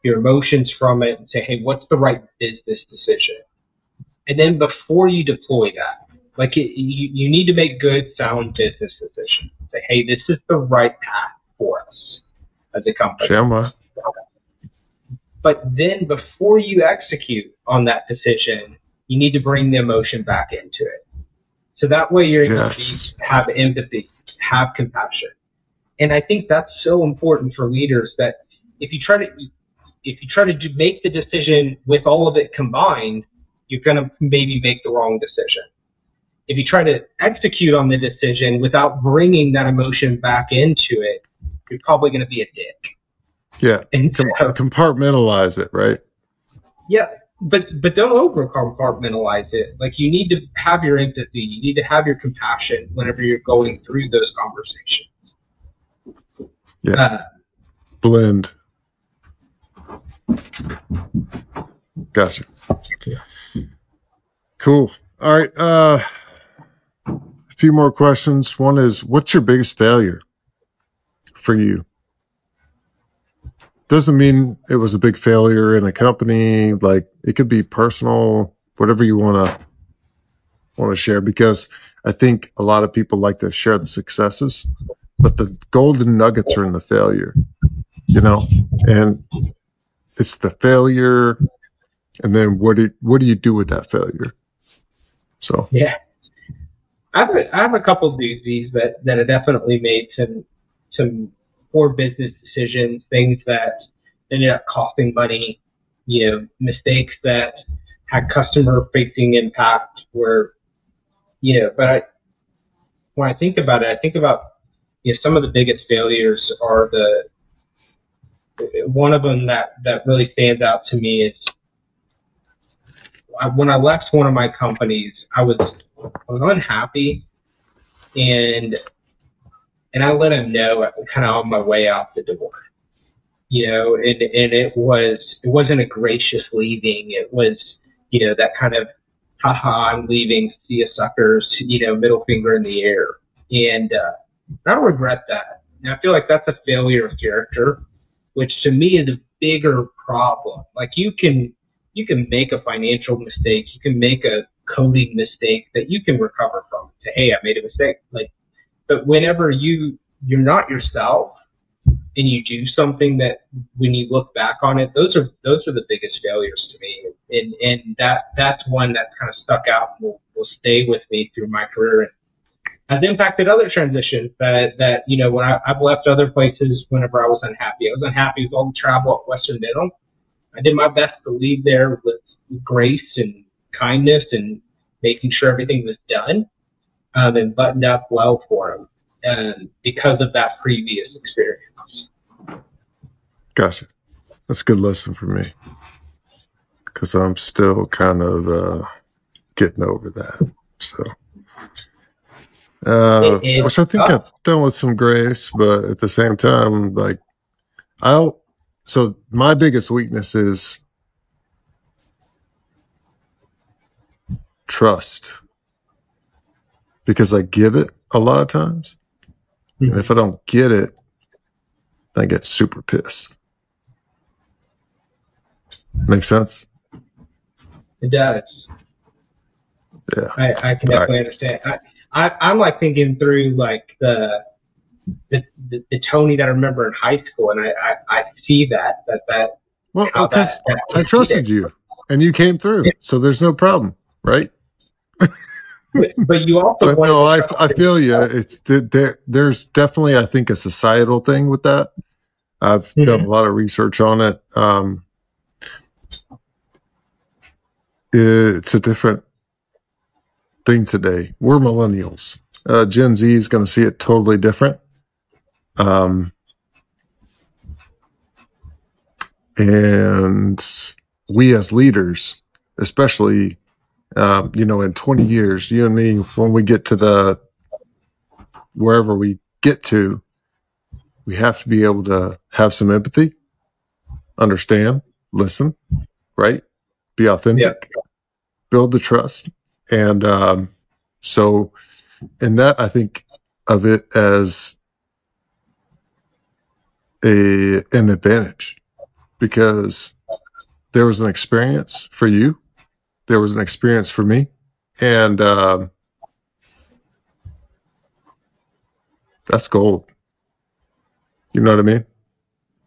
your emotions from it and say, hey, what's the right business decision? And then before you deploy that, like it, you, you need to make good, sound business decisions. Say, hey, this is the right path for us as a company. But then before you execute on that decision, you need to bring the emotion back into it. So that way you're able Yes. to be, have empathy, have compassion. And I think that's so important for leaders that if you try to if you try to do, make the decision with all of it combined, you're going to maybe make the wrong decision. If you try to execute on the decision without bringing that emotion back into it, you're probably going to be a dick. Yeah. And so, compartmentalize it, right? Yeah, but but don't over compartmentalize it. Like you need to have your empathy. You need to have your compassion whenever you're going through those conversations. Yeah. Uh, Blend. Gotcha. Cool. All right. Uh, a few more questions. One is, what's your biggest failure for you? Doesn't mean it was a big failure in a company. Like it could be personal, whatever you want to want to share. Because I think a lot of people like to share the successes, but the golden nuggets are in the failure. You know, and it's the failure, and then what do what do you do with that failure? So yeah, I have a, I have a couple of doozies that that have definitely made some some poor business decisions, things that ended up costing money, you know, mistakes that had customer facing impact were, you know, but I, when I think about it, I think about, you know, some of the biggest failures are the, one of them that, that really stands out to me is I, when I left one of my companies, I was I was unhappy, and and I let him know kind of on my way out the door. You know, and and it was it wasn't a gracious leaving. It was you know that kind of haha I'm leaving, see you suckers. You know, middle finger in the air, and uh, I regret that. And I feel like that's a failure of character, which to me is a bigger problem. Like you can you can make a financial mistake, you can make a coding mistake that you can recover from. Say, hey, I made a mistake. Like, but whenever you you're not yourself and you do something that when you look back on it, those are those are the biggest failures to me. And and that that's one that's kind of stuck out and will, will stay with me through my career and has impacted other transitions that that, you know, when I, I've left other places whenever I was unhappy. I was unhappy with all the travel at Western Middle. I did my best to leave there with grace and kindness and making sure everything was done um, and buttoned up well for him and because of that previous experience. Gotcha. That's a good lesson for me because I'm still kind of uh, getting over that. So, uh, which I think I've done with some grace, but at the same time, like I'll. So my biggest weakness is trust because I give it a lot of times. And hmm. if I don't get it, I get super pissed. Make sense? It does. Yeah. I, I can definitely understand. I, I, I'm like thinking through like the, the, the, the Tony that I remember in high school, and I, I, I see that, that, that, Well, because uh, that I trusted you and you came through. So there's no problem, right? [laughs] But, but you also But no, I, I feel you. It's there, there. There's definitely, I think, a societal thing with that. I've done a lot of research on it. Um, it's a different thing today. We're millennials. Uh, Gen Z is going to see it totally different. Um, and we as leaders, especially um, you know, in 20 years, you and me, when we get to the wherever we get to, we have to be able to have some empathy, understand, listen, right? Be authentic, build the trust. And um, so, in that, I think of it as a an advantage because there was an experience for you there was an experience for me and um, that's gold you know what i mean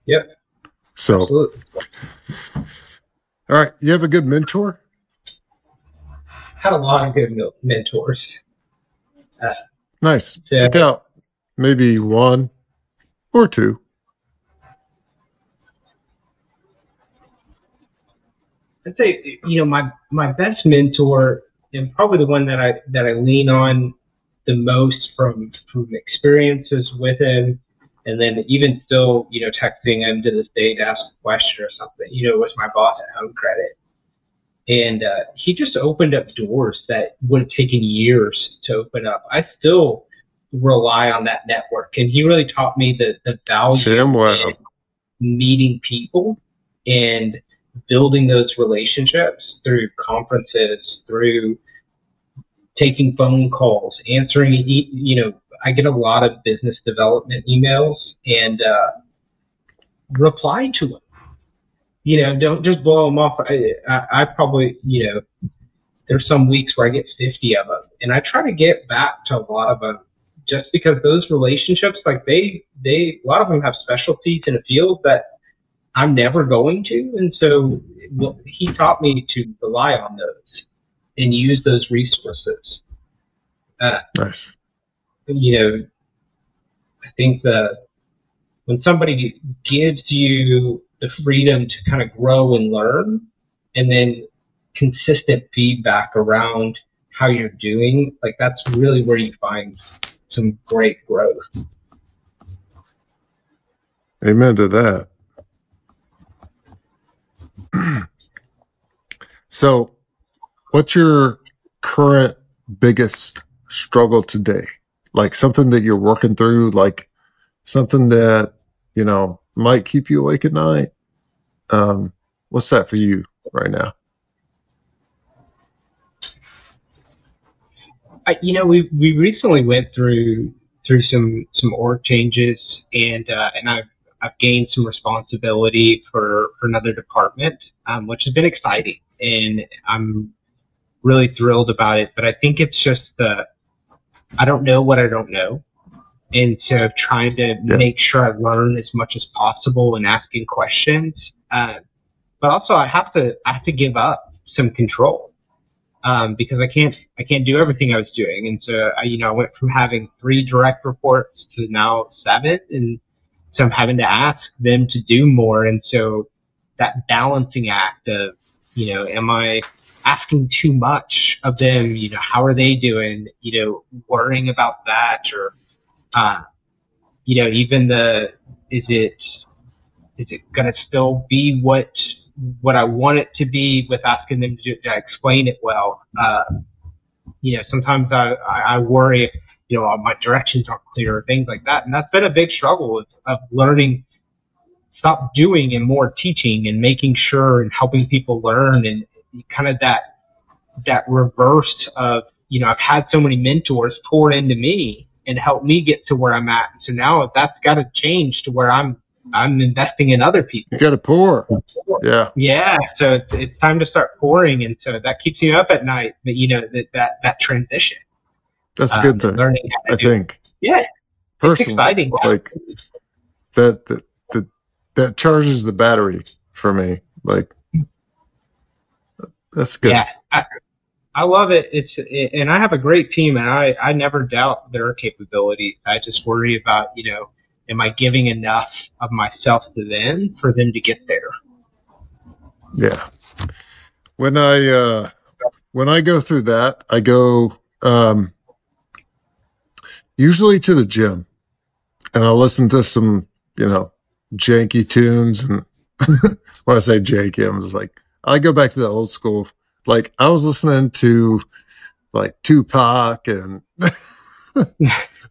Yep. so Absolutely. all right you have a good mentor Had a lot of good mentors. nice Yeah. check out maybe one or two I'd say you know my my best mentor and probably the one that I that I lean on the most from from experiences with him, and then even still you know texting him to this day to ask a question or something. You know, was my boss at Home Credit, and uh, he just opened up doors that would have taken years to open up. I still rely on that network, and he really taught me the the value in meeting people and building those relationships through conferences, through taking phone calls, answering, you know, I get a lot of business development emails and uh, reply to them. You know, don't just blow them off. I, I, I probably, you know, there's some weeks where I get 50 of them, and I try to get back to a lot of them just because those relationships, like they, they, a lot of them have specialties in a field that I'm never going to. And so well, he taught me to rely on those and use those resources. Uh, nice You know, I think the when somebody gives you the freedom to kind of grow and learn, and then consistent feedback around how you're doing, like that's really where you find some great growth. amen to that [clears throat] so what's your current biggest struggle today? Like something that you're working through, like something that, you know, might keep you awake at night. Um, what's that for you right now? I, you know, we we recently went through through some some org changes, and uh, and I've I've gained some responsibility for, for another department, um, which has been exciting, and I'm really thrilled about it. But I think it's just the I don't know what I don't know, and so trying to yeah. make sure I learn as much as possible and asking questions. Uh, but also, I have to I have to give up some control um, because I can't I can't do everything I was doing, and so I, you know I went from having three direct reports to now seven, and so I'm having to ask them to do more, and so that balancing act of you know am I asking too much of them? You know how are they doing? You know worrying about that, or uh, you know even the is it is it going to still be what what I want it to be with asking them to, to explain it well. Uh, you know, sometimes I, I worry you know, my directions aren't clear things like that. And that's been a big struggle of, of learning, stop doing and more teaching and making sure and helping people learn and kind of that, that reverse of, you know, I've had so many mentors pour into me and help me get to where I'm at. So now that's got to change to where I'm I'm investing in other people. You got to pour. Yeah. Yeah. So it's, it's time to start pouring. And so that keeps you up at night, but you know, that, that, that transition. That's a good um, thing. Learning I think. Yeah. Personally, exciting. Like that, that, that, that charges the battery for me. Like that's good. Yeah. I, I love it. It's it, and I have a great team, and I I never doubt their capabilities. I just worry about you know am I giving enough of myself to them for them to get there? Yeah. When I uh when I go through that, I go um usually to the gym and I'll listen to some, you know, janky tunes and [laughs] when I say janky, I'm just like I go back to the old school. Like I was listening to like Tupac and [laughs]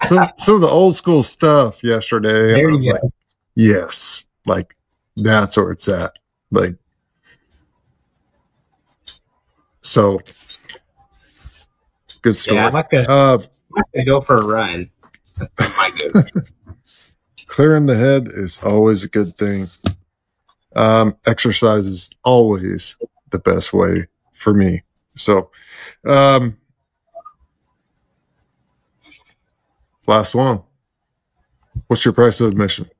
some some of the old school stuff yesterday. There you go. Like, yes, like that's where it's at. Like so good story. Yeah, I'd like uh, to go for a run. [laughs] Clearing the head is always a good thing. Um, exercise is always the best way for me. So, um, Last one. What's your price of admission?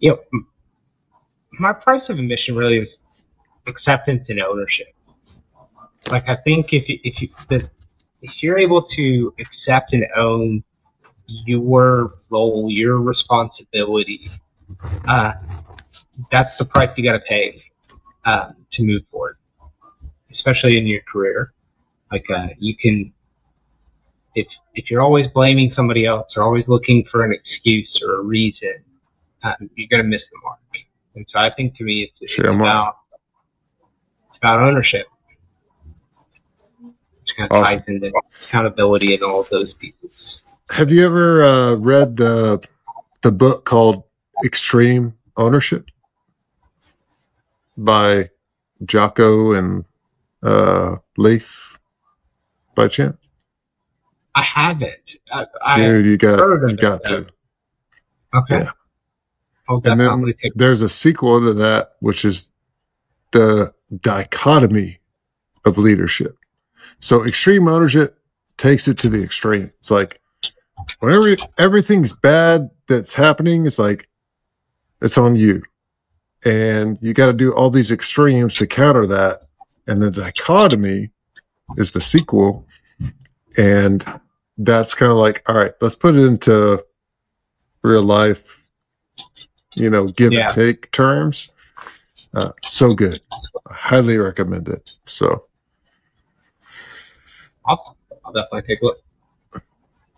You know, my price of admission really is acceptance and ownership. Like I think if you, if you the, if you're able to accept and own your role, your responsibility, uh, that's the price you got to pay uh, to move forward, especially in your career. Like uh, you can if if you're always blaming somebody else or always looking for an excuse or a reason, um, you're going to miss the mark. And so I think to me, it's, it's about it's about ownership. Which kind of awesome. ties into accountability and all of those pieces. Have you ever uh, read the the book called Extreme Ownership by Jocko and uh, Leif by chance? I haven't. I, Dude, you got you got to. Okay. Yeah. and then there's a sequel to that, which is the dichotomy of leadership. So extreme ownership takes it to the extreme. It's like whenever everything's bad that's happening, it's like it's on you. And you got to do all these extremes to counter that. And the dichotomy is the sequel and that's kind of like, all right, let's put it into real life, you know, give yeah. and take terms. Uh, so good. I highly recommend it. So awesome. I'll definitely take a look.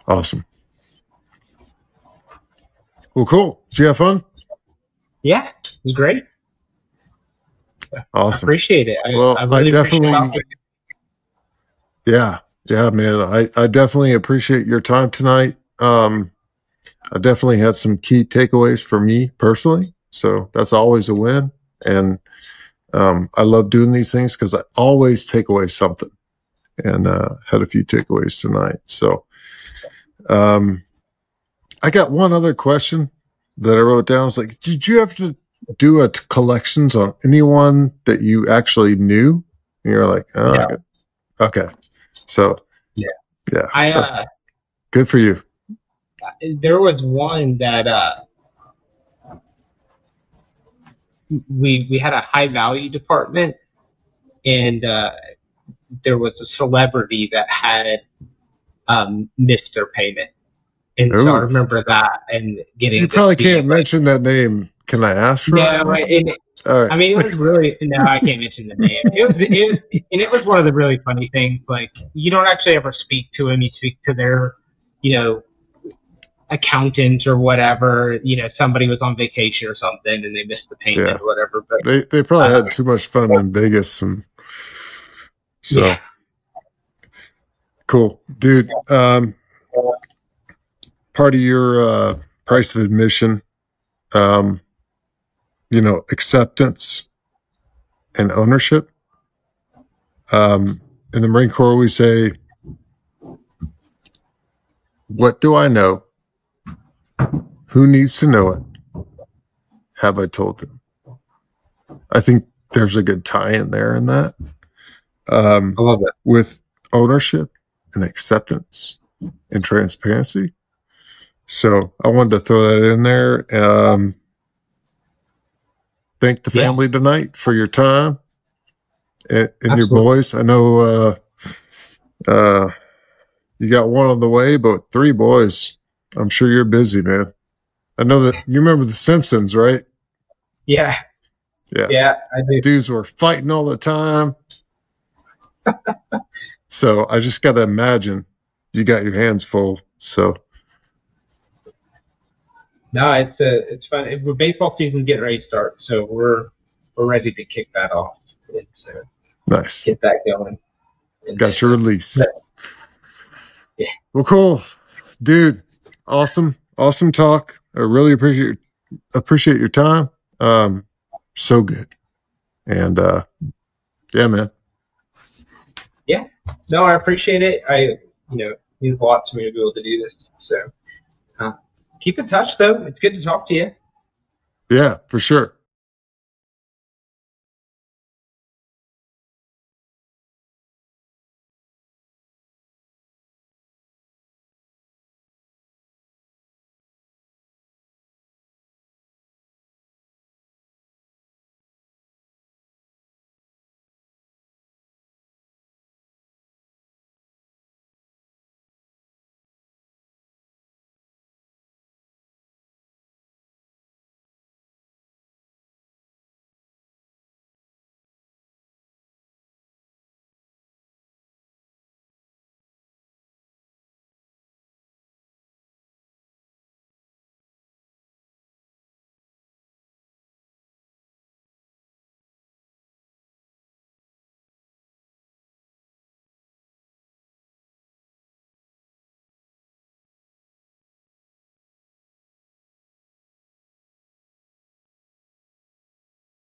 Awesome. Well, cool. Did you have fun? Yeah, it was great. I Awesome. appreciate it. I, Well, I, I really appreciate definitely- it. Yeah. Yeah, man. I, I definitely appreciate your time tonight. Um, I definitely had some key takeaways for me personally. So that's always a win. And um, I love doing these things because I always take away something and uh, had a few takeaways tonight. So um, I got one other question that I wrote down. It's like, did you have to do a t- collections on anyone that you actually knew? And you're like, oh, No. okay. So, Yeah. yeah, I uh, good for you. there was one that uh, we we had a high value department, and uh, there was a celebrity that had um, missed their payment, and so I Ooh. remember that and getting. You probably see, can't like, mention that name. Can I ask for No, it? and All right. I mean, it was really no, I can't mention the name. It was, it was, and it was one of the really funny things. Like, you don't actually ever speak to him; you speak to their, you know, accountant or whatever. You know, somebody was on vacation or something, and they missed the payment Yeah. or whatever. But they they probably had too much fun in Vegas and so Yeah. cool. Dude, um part of your uh price of admission um you know, acceptance and ownership. Um in the Marine Corps we say what do I know? Who needs to know it? Have I told them? I think there's a good tie in there in that. Um, I love it. with ownership and acceptance and transparency. So I wanted to throw that in there. Um, thank the Yeah. family tonight for your time and, and your boys. I know uh, uh, you got one on the way, but three boys. I'm sure you're busy, man. I know that you remember The Simpsons, right? Yeah, Yeah. yeah, I do. dudes were fighting all the time. [laughs] so I just got to imagine you got your hands full. So No, it's uh, it's fun. It- Baseball season's getting ready to start, so we're we're ready to kick that off and uh, nice. get that going. And, Got your release. Yeah. Well, cool, dude. Awesome, awesome talk. I really appreciate appreciate your time. Um, so good, and uh, yeah, man. No, I appreciate it. I, you know, it means a lot to me to be able to do this. So, uh, keep in touch, though. It's good to talk to you. Yeah, for sure.